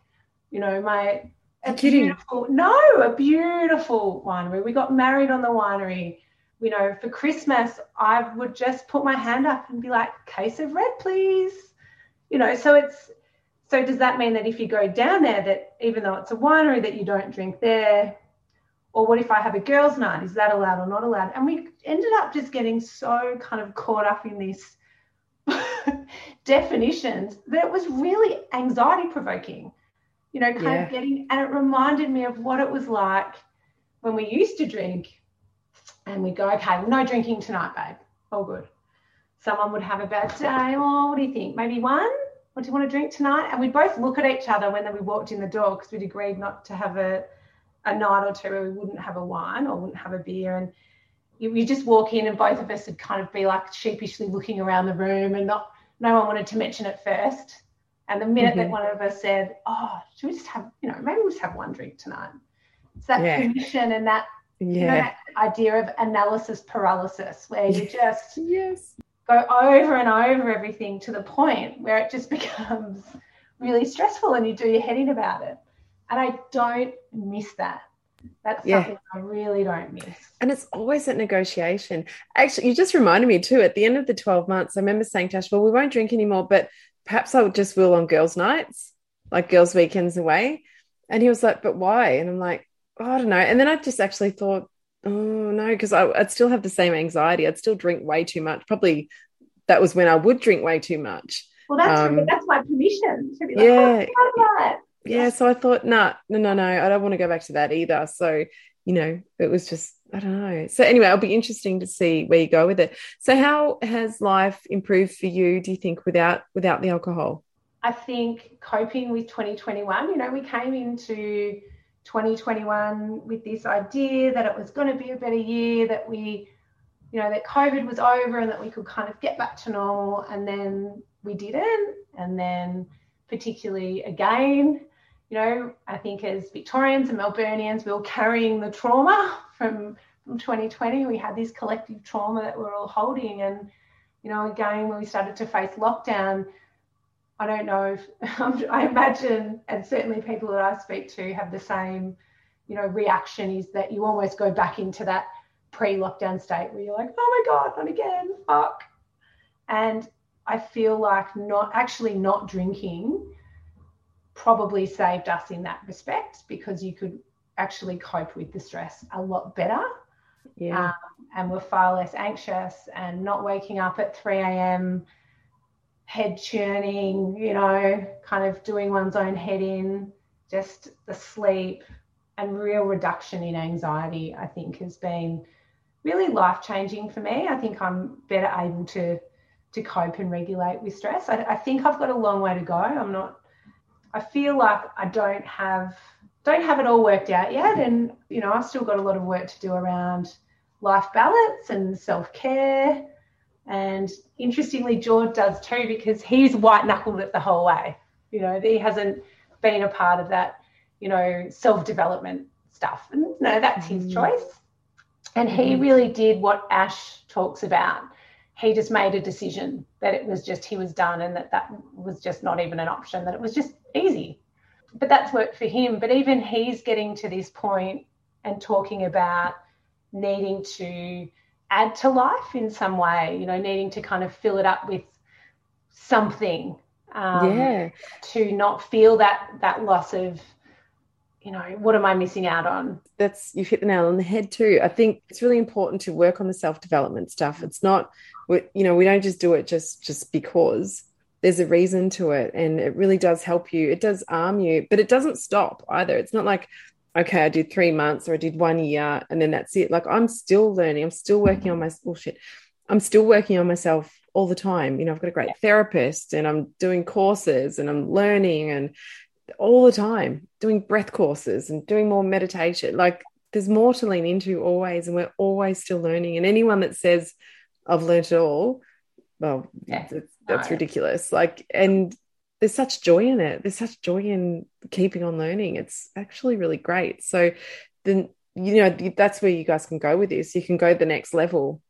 You know my a beautiful no a beautiful winery. We got married on the winery. You know, for Christmas, I would just put my hand up and be like, case of red, please. You know, so it's, so does that mean that if you go down there, that even though it's a winery, that you don't drink there? Or what if I have a girls' night? Is that allowed or not allowed? And we ended up just getting so kind of caught up in these definitions that it was really anxiety provoking, you know, kind yeah. of getting, and it reminded me of what it was like when we used to drink and we'd go, okay, no drinking tonight, babe. All good. Someone would have a bad day. Oh, what do you think? Maybe one? What do you want to drink tonight? And we'd both look at each other when we walked in the door because we'd agreed not to have a, a night or two where we wouldn't have a wine or wouldn't have a beer. And you, you just walk in and both of us would kind of be like sheepishly looking around the room and not no one wanted to mention it first. And the minute mm-hmm. that one of us said, "Oh, should we just have, you know, maybe we'll just have one drink tonight," it's that yeah. permission and that yeah. You know, that idea of analysis paralysis, where you just yes go over and over everything to the point where it just becomes really stressful and you do your head in about it. And I don't miss that. That's yeah. something I really don't miss. And it's always that negotiation. Actually, you just reminded me too, at the end of the 12 months, I remember saying to Ash, well, we won't drink anymore, but perhaps I would just will on girls' nights, like girls' weekends away. And he was like, but why? And I'm like, oh, I don't know. And then I just actually thought, oh no, because I'd still have the same anxiety. I'd still drink way too much. Probably that was when I would drink way too much. Well, that's um, that's my permission to be like, yeah, oh, yeah. So I thought, nah, no, no, no, I don't want to go back to that either. So you know, it was just I don't know. So anyway, it'll be interesting to see where you go with it. So how has life improved for you? Do you think without without the alcohol? I think coping with 2021. You know, we came into 2021 with this idea that it was going to be a better year, that we, you know, that COVID was over and that we could kind of get back to normal. And then we didn't. And then, particularly again, you know, I think as Victorians and Melburnians, we were carrying the trauma from, from 2020. We had this collective trauma that we we're all holding. And, you know, again, when we started to face lockdown, I don't know if I imagine, and certainly people that I speak to have the same, you know, reaction is that you almost go back into that pre-lockdown state where you're like, oh my god, not again, fuck. And I feel like not actually not drinking probably saved us in that respect because you could actually cope with the stress a lot better. Yeah. Um, and we're far less anxious and not waking up at 3 a.m., head churning, you know, kind of doing one's own head in, just the sleep and real reduction in anxiety, I think has been really life changing for me. I think I'm better able to to cope and regulate with stress. I, I think I've got a long way to go. I'm not I feel like I don't have don't have it all worked out yet and you know I've still got a lot of work to do around life balance and self-care and interestingly George does too because he's white knuckled it the whole way. You know he hasn't been a part of that you know self-development stuff. And no that's his Mm. choice. And he Mhm. really did what Ash talks about. He just made a decision that it was just he was done and that that was just not even an option that it was just easy. But that's worked for him. But even he's getting to this point and talking about needing to add to life in some way you know needing to kind of fill it up with something um, yeah. to not feel that that loss of you know what am i missing out on that's you've hit the nail on the head too. I think it's really important to work on the self development stuff. It's not, you know, we don't just do it just just because. There's a reason to it, and it really does help you. It does arm you, but it doesn't stop either. It's not like, okay, I did three months or I did one year, and then that's it. Like I'm still learning. I'm still working on my oh, bullshit. I'm still working on myself all the time. You know, I've got a great therapist, and I'm doing courses, and I'm learning, and all the time doing breath courses and doing more meditation like there's more to lean into always and we're always still learning and anyone that says i've learned it all well Yeah. that's, that's No. ridiculous like and there's such joy in it there's such joy in keeping on learning it's actually really great so then you know that's where you guys can go with this you can go the next level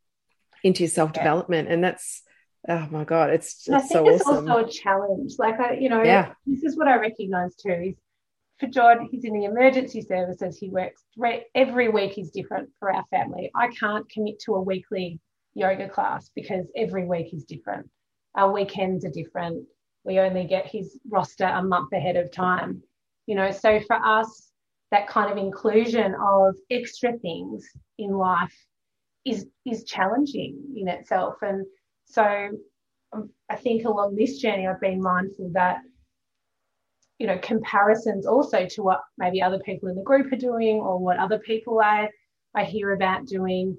into your self-development and that's oh my god it's, And I it's think so it's awesome also a challenge. Like I, you know, Yeah. this is what I recognise too. Is for John, he's in the emergency services. He works every week is different for our family. I can't commit to a weekly yoga class because every week is different. Our weekends are different. We only get his roster a month ahead of time. You know, so for us, that kind of inclusion of extra things in life is is challenging in itself. And so um, I think along this journey, I've been mindful that, you know, comparisons also to what maybe other people in the group are doing or what other people I, I hear about doing,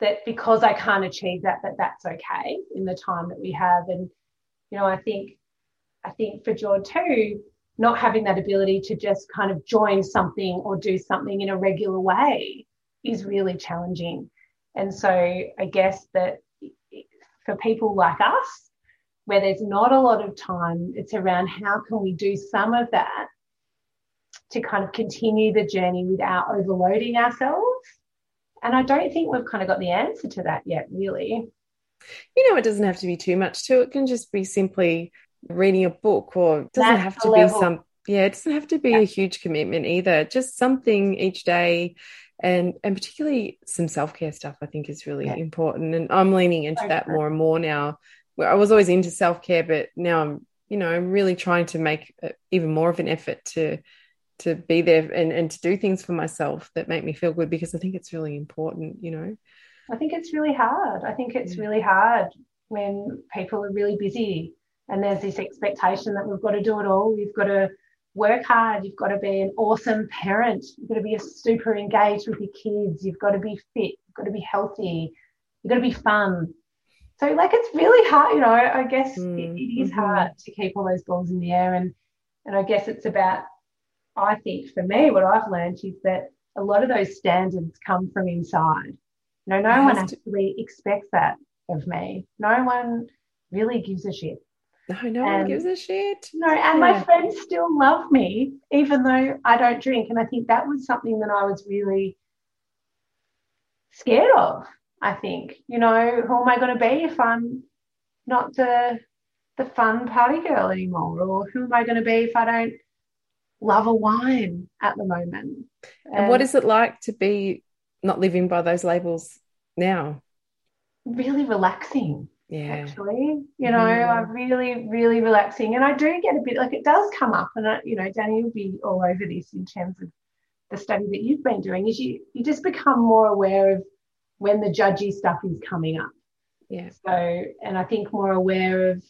that because I can't achieve that, that that's okay in the time that we have. And, you know, I think, I think for George too, not having that ability to just kind of join something or do something in a regular way is really challenging. And so I guess that for people like us, where there's not a lot of time, it's around how can we do some of that to kind of continue the journey without overloading ourselves. And I don't think we've kind of got the answer to that yet, really. You know it doesn't have to be too much too it. Can just be simply reading a book or it doesn't That's have to be some yeah it doesn't have to be a huge commitment either. Just something each day and and particularly some self-care stuff i think is really Yeah. important. And i'm leaning into So that true. more and more now. I was always into self-care but now i'm you know i'm really trying to make uh, even more of an effort to to be there and, and to do things for myself that make me feel good because i think it's really important you know I think it's really hard. I think it's really hard when people are really busy and there's this expectation that we've got to do it all. You've got to work hard. You've got to be an awesome parent. You've got to be a super engaged with your kids. You've got to be fit. You've got to be healthy. You've got to be fun. So, like, it's really hard. You know, I guess Mm, it, it is mhm. hard to keep all those balls in the air. And, and I guess it's about, I think for me, what I've learned is that a lot of those standards come from inside. You know, no It one has to- actually expects that of me. No one really gives a shit. no no one gives a shit No, and my friends still love me, even though I don't drink. And I think that was something that I was really scared of. I think, you know, who am I going to be if I'm not the the fun party girl anymore, or who am I going to be if I don't love a wine at the moment? And what is it like to be not living by those labels now? Really relaxing. Yeah. Actually, you know, I'm really, really relaxing, and I do get a bit like it does come up, and I, you know, Danny will be all over this in terms of the study that you've been doing. Is you you just become more aware of when the judgy stuff is coming up. Yeah. So, and I think more aware of,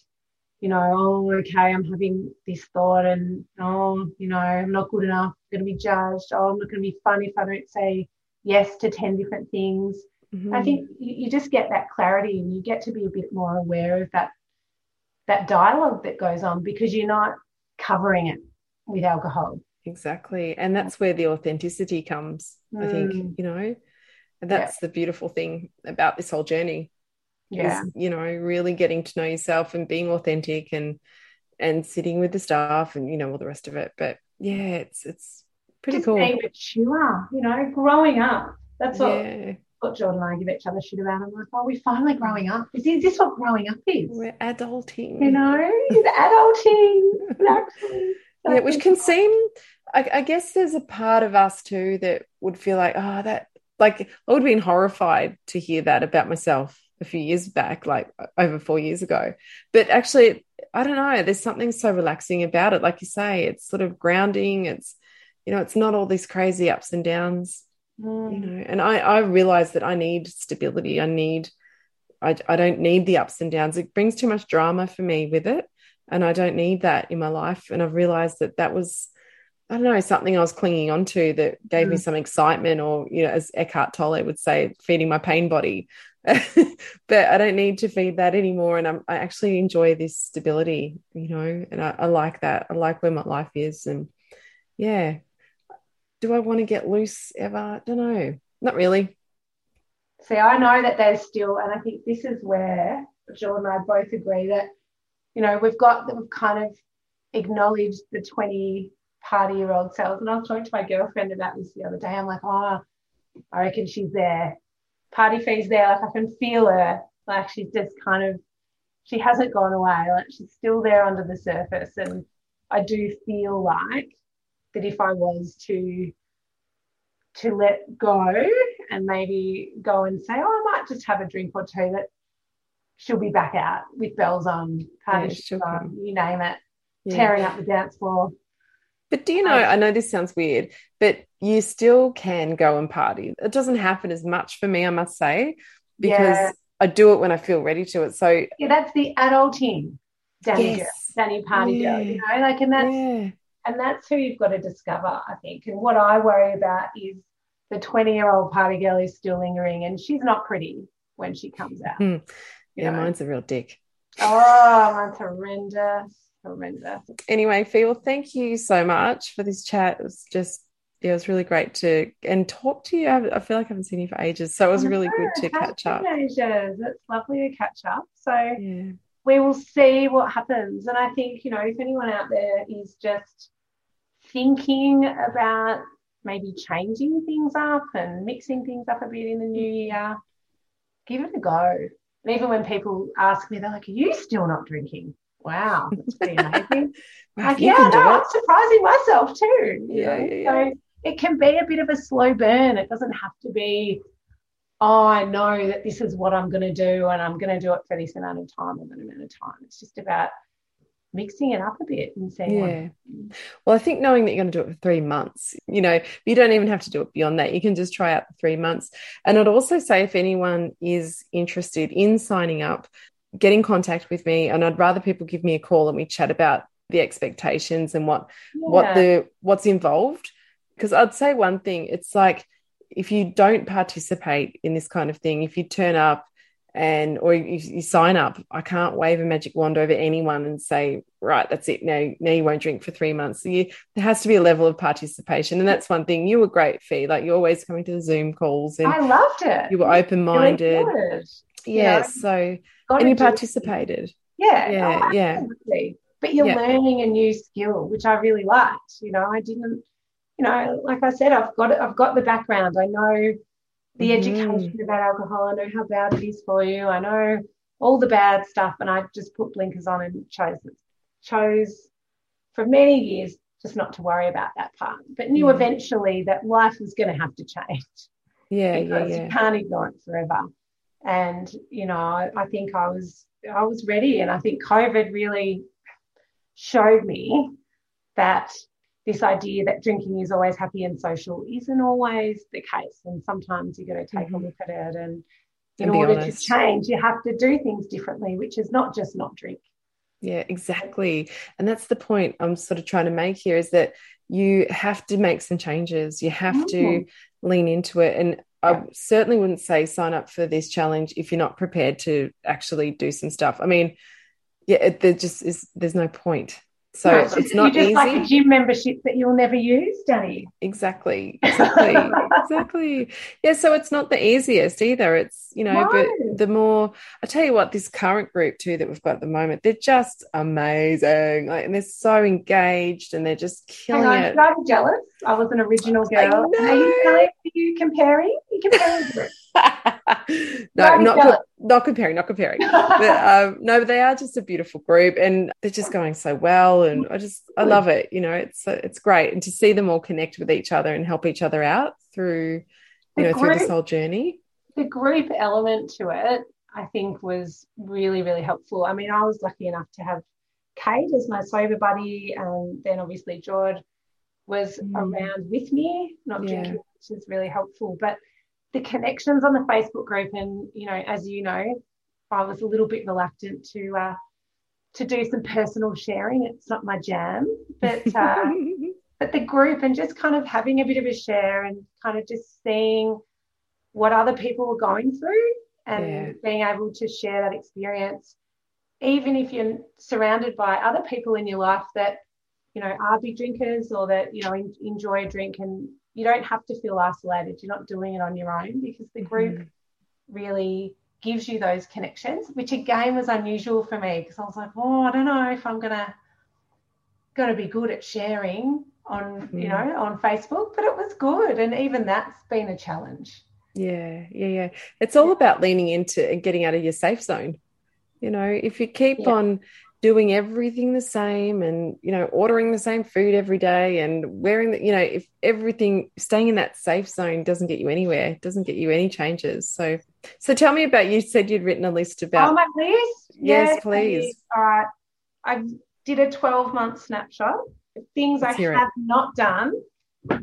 you know, oh, okay, I'm having this thought, and oh, you know, I'm not good enough, I'm going to be judged. Oh, I'm not going to be fun if I don't say yes to 10 different things. Mhm. I think you, you just get that clarity and you get to be a bit more aware of that that dialogue that goes on because you're not covering it with alcohol. Exactly. And that's where the authenticity comes, I think, Mm. you know, and that's the beautiful thing about this whole journey. Yeah. Is, you know, really getting to know yourself and being authentic and and sitting with the staff and you know all the rest of it. But yeah, it's it's pretty just cool. being mature, you know, growing up. That's what, Yeah. what Jordan and I give each other shit about. I'm like, oh, we're finally growing up. Is, is this what growing up is? We're adulting. You know, it's adulting. Exactly. yeah, which can seem I, I guess there's a part of us too that would feel like oh that like I would have been horrified to hear that about myself a few years back like over four years ago but actually I don't know there's something so relaxing about it like you say it's sort of grounding it's you know it's not all these crazy ups and downs Mm. you know and I I realize that I need stability. I need I, I don't need the ups and downs. It brings too much drama for me with it and I don't need that in my life. And I've realized that that was I don't know something I was clinging onto that gave me Mm. some excitement or you know as Eckhart Tolle would say feeding my pain body. But I don't need to feed that anymore and I'm, I actually enjoy this stability you know and I, I like that. I like where my life is and yeah do I want to get loose ever I don't know not really See, I know that there's still, and I think this is where Jill and I both agree that, you know, we've got, we've kind of acknowledged the 20 party year old selves. And I was talking to my girlfriend about this the other day. I'm like, oh, I reckon she's there. Party fee's there. Like I can feel her. Like she's just kind of, she hasn't gone away. Like she's still there under the surface. And I do feel like that if I was to to let go and maybe go and say, oh, I might just have a drink or two, that she'll be back out with bells on, Yeah, on, um, you name it, Yeah. tearing up the dance floor. But do you know, I know this sounds weird, but you still can go and party. It doesn't happen as much for me, I must say, because Yeah. I do it when I feel ready to it. So Yeah, that's the adulting, Danny, Yes. girl, Danny party girl, you know, like, and that's and that's who you've got to discover, I think. And what I worry about is the 20 year old party girl is still lingering and she's not pretty when she comes out. Hmm. You yeah, know? mine's a real dick. Oh, mine's horrendous, horrendous. Anyway, Fee, well, thank you so much for this chat. It was just, yeah, it was really great to and talk to you. I, I feel like I haven't seen you for ages, so it was really good to catch up. teenagers. It's lovely to catch up. So Yeah. We will see what happens. And I think, you know, if anyone out there is just thinking about maybe changing things up and mixing things up a bit in the new year, give it a go. And even when people ask me, they're like, Are you still not drinking? Wow, that's pretty amazing. Like, yeah, no. I'm surprising myself too. you Yeah, know? yeah, yeah. So it can be a bit of a slow burn. It doesn't have to be, oh, I know that this is what I'm going to do and I'm going to do it for this amount of time or that amount of time. It's just about mixing it up a bit and seeing what Yeah. Well, I think knowing that you're going to do it for three months, you know, you don't even have to do it beyond that. You can just try out the three months. And I'd also say if anyone is interested in signing up, get in contact with me. And I'd rather people give me a call and we chat about the expectations and what what the what's involved. Because I'd say one thing, it's like if you don't participate in this kind of thing, if you turn up and or you, you sign up, I can't wave a magic wand over anyone and say, right, that's it. Now, now you won't drink for three months. So you, there has to be a level of participation, and that's one thing. You were great, Fee. Like you're always coming to the Zoom calls, and I loved it. you were open minded. Good. Yeah. So and you participated. Yeah, Yeah, oh, yeah. But you're Yeah. learning a new skill, which I really liked. You know, I didn't, you know, like I said, I've got it, I've got the background. I know the Mhm. education about alcohol. I know how bad it is for you. I know all the bad stuff, and I just put blinkers on and chose chose for many years just not to worry about that part. But knew Yeah. eventually that life was going to have to change. Yeah, yeah, because yeah. you can't ignore it forever. And you know, I, I think I was I was ready, and I think COVID really showed me that this idea that drinking is always happy and social isn't always the case. And sometimes you've got to take a look at it and in And order to change, you have to do things differently, which is not just not drink. Yeah, exactly. And that's the point I'm sort of trying to make here is that you have to make some changes. You have to Mhm. lean into it. And I certainly wouldn't say sign up for this challenge if you're not prepared to actually do some stuff. I mean, yeah, it, there just is, there's no point. So No, it's not just easy. like a gym membership that you'll never use, Danny. Exactly. Exactly. exactly. Yeah. So it's not the easiest either. It's, you know, No. but the more, I tell you what, this current group too that we've got at the moment, they're just amazing. Like, and they're so engaged and they're just Hang killing on, it. should I be jealous? I was an original girl. Are you, are you comparing? Are you comparing groups? no, not, co- not comparing, not comparing. but, um, no, but they are just a beautiful group and they're just going so well. And I just, I love it. You know, it's, it's great. And to see them all connect with each other and help each other out through, you The know, through this whole journey. the group element to it, I think, was really, really helpful. I mean, I was lucky enough to have Kate as my sober buddy, and then obviously George was Mm. around with me, not Yeah. drinking, which is really helpful. But the connections on the Facebook group, and you know, as you know, I was a little bit reluctant to uh, to do some personal sharing. It's not my jam, but uh, but the group and just kind of having a bit of a share and kind of just seeing what other people were going through and Yeah. being able to share that experience even if you're surrounded by other people in your life that you know are big drinkers or that you know en- enjoy a drink and you don't have to feel isolated you're not doing it on your own because the group mm. really gives you those connections which again was unusual for me because i was like oh i don't know if i'm gonna gonna be good at sharing on you mm. know on facebook but it was good and even that's been a challenge Yeah, yeah, yeah. It's all about leaning into and getting out of your safe zone. You know, if you keep Yeah. on doing everything the same and, you know, ordering the same food every day and wearing the, you know, if everything staying in that safe zone doesn't get you anywhere, doesn't get you any changes. So, so tell me about, you said you'd written a list about, Oh, my list? Yes, Yes, please. All right. I did a 12 month snapshot of things Let's I hear it. have not done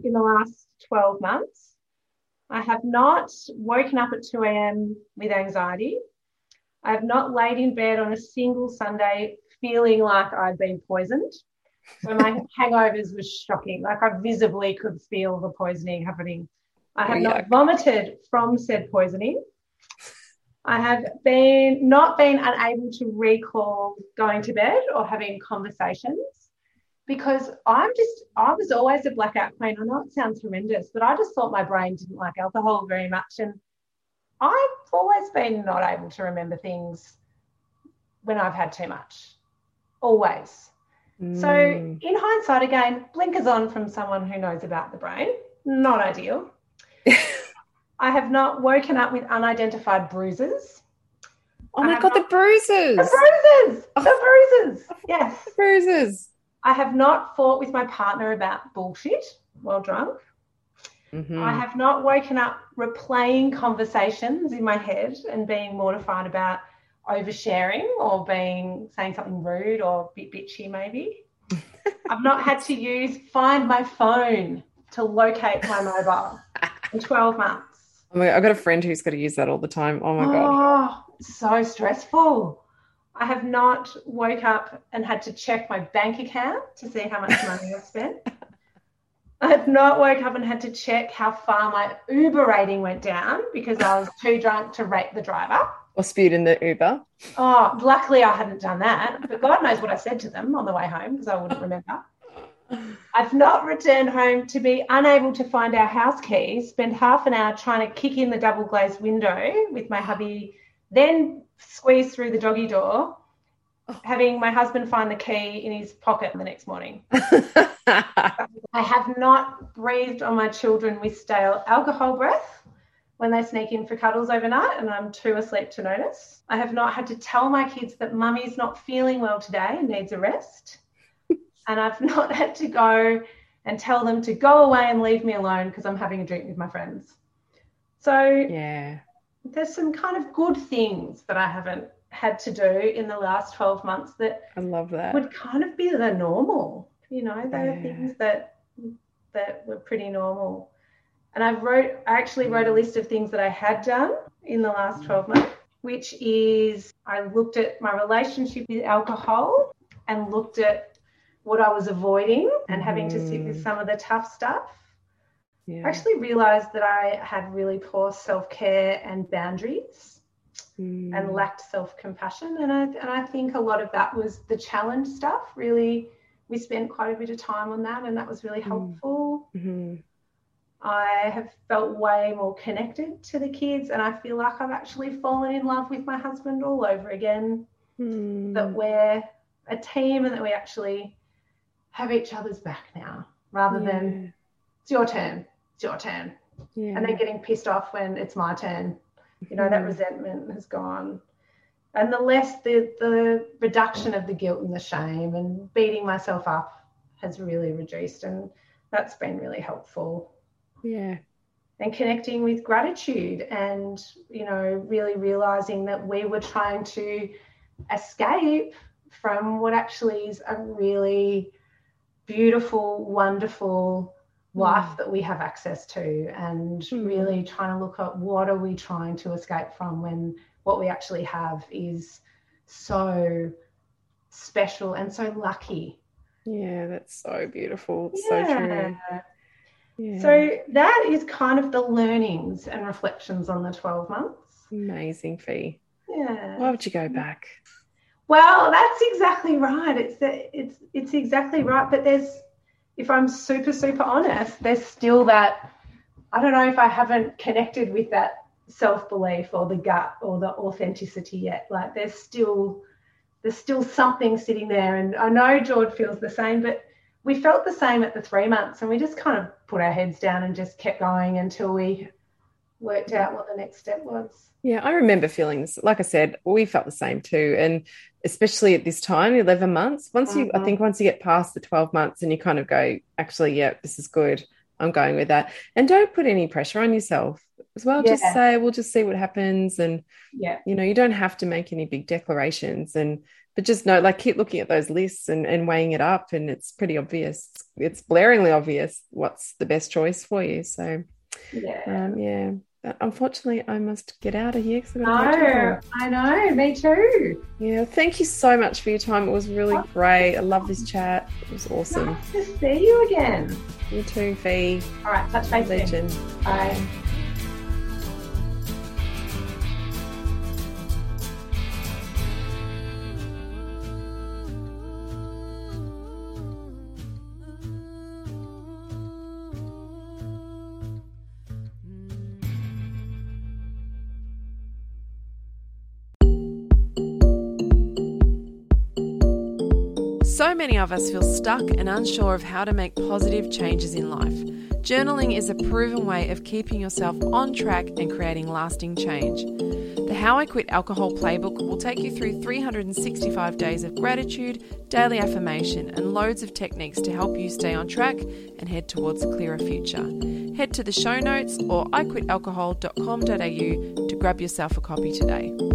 in the last 12 months. I have not woken up at 2 a.m. with anxiety. I have not laid in bed on a single Sunday feeling like I'd been poisoned. So my hangovers were shocking. Like I visibly could feel the poisoning happening. I have not vomited from said poisoning. I have been not been unable to recall going to bed or having conversations because I'm just I was always a blackout queen. I know it sounds horrendous, but I just thought my brain didn't like alcohol very much, and I've always been not able to remember things when I've had too much. Always. So Mm, in hindsight, again, blinkers on from someone who knows about the brain. Not ideal. I have not woken up with unidentified bruises. oh my God, the bruises, The bruises! The bruises! Yes. the bruises. I have not fought with my partner about bullshit while drunk. Mhm. I have not woken up replaying conversations in my head and being mortified about oversharing or being saying something rude or a bit bitchy maybe. I've not had to use find my phone to locate my mobile in 12 months. Oh my I've got a friend who's got to use that all the time. Oh my God. Oh, so stressful. I have not woke up and had to check my bank account to see how much money I've spent. I have not woke up and had to check how far my Uber rating went down because I was too drunk to rate the driver. Or spewed in the Uber. Oh, luckily I hadn't done that, but God knows what I said to them on the way home because I wouldn't remember. I've not returned home to be unable to find our house keys, spend half an hour trying to kick in the double glazed window with my hubby, then squeeze through the doggy door, having my husband find the key in his pocket the next morning. I have not breathed on my children with stale alcohol breath when they sneak in for cuddles overnight and I'm too asleep to notice. I have not had to tell my kids that mummy's not feeling well today and needs a rest. and I've not had to go and tell them to go away and leave me alone because I'm having a drink with my friends. So Yeah. there's some kind of good things that I haven't had to do in the last 12 months that I love that. would kind of be the normal. You know, they're Yeah. things that that were pretty normal. And I wrote, I actually wrote a list of things that I had done in the last 12 months, which is I looked at my relationship with alcohol and looked at what I was avoiding and having to sit with Mhm. some of the tough stuff. Yeah. I actually realized that I had really poor self care and boundaries Mm. and lacked self compassion. And I, and I think a lot of that was the challenge stuff. Really, we spent quite a bit of time on that, and that was really helpful. Mhm. I have felt way more connected to the kids, and I feel like I've actually fallen in love with my husband all over again. Mm. That we're a team and that we actually have each other's back now rather than it's your turn, it's your turn. yeah. And then getting pissed off when it's my turn. You know, that Mhm. resentment has gone. And the less the the reduction of the guilt and the shame and beating myself up has really reduced and that's been really helpful yeah. and connecting with gratitude and you know really realizing that we were trying to escape from what actually is a really beautiful wonderful life that we have access to and Mm. really trying to look at what are we trying to escape from when what we actually have is so special and so lucky Yeah, that's so beautiful. It's so true. Yeah. so that is kind of the learnings and reflections on the 12 months. amazing, Fee. Yeah. Why would you go mm. back? Well, that's exactly right. It's it's it's exactly right. But there's, if I'm super super honest, there's still that. I don't know if I haven't connected with that self belief or the gut or the authenticity yet. Like there's still there's still something sitting there, and I know George feels the same, but we felt the same at the three months, and we just kind of put our heads down and just kept going until we worked out what the next step was. Yeah, I remember feeling this. Like I said, we felt the same too. And especially at this time, 11 months, once you, I Mhm. think once you get past the 12 months and you kind of go, actually, yeah, this is good. I'm going with that. And don't put any pressure on yourself as well. Just say, we'll just see what happens. And, Yeah. you know, you don't have to make any big declarations. And, but just know, like, keep looking at those lists and, and weighing it up. And it's pretty obvious. It's blaringly obvious what's the best choice for you. So, Yeah. um, yeah. But unfortunately, I must get out of here because I've got to go to No, I know, me too. yeah, thank you so much for your time. It was really great. I love this chat. It was awesome. Nice to see you again. You too, Fee. All right, touch base soon. Legend. Bye. So many of us feel stuck and unsure of how to make positive changes in life. Journaling is a proven way of keeping yourself on track and creating lasting change. The How I Quit Alcohol Playbook will take you through 365 days of gratitude, daily affirmation, and loads of techniques to help you stay on track and head towards a clearer future. Head to the show notes or iquitalcohol.com.au to grab yourself a copy today.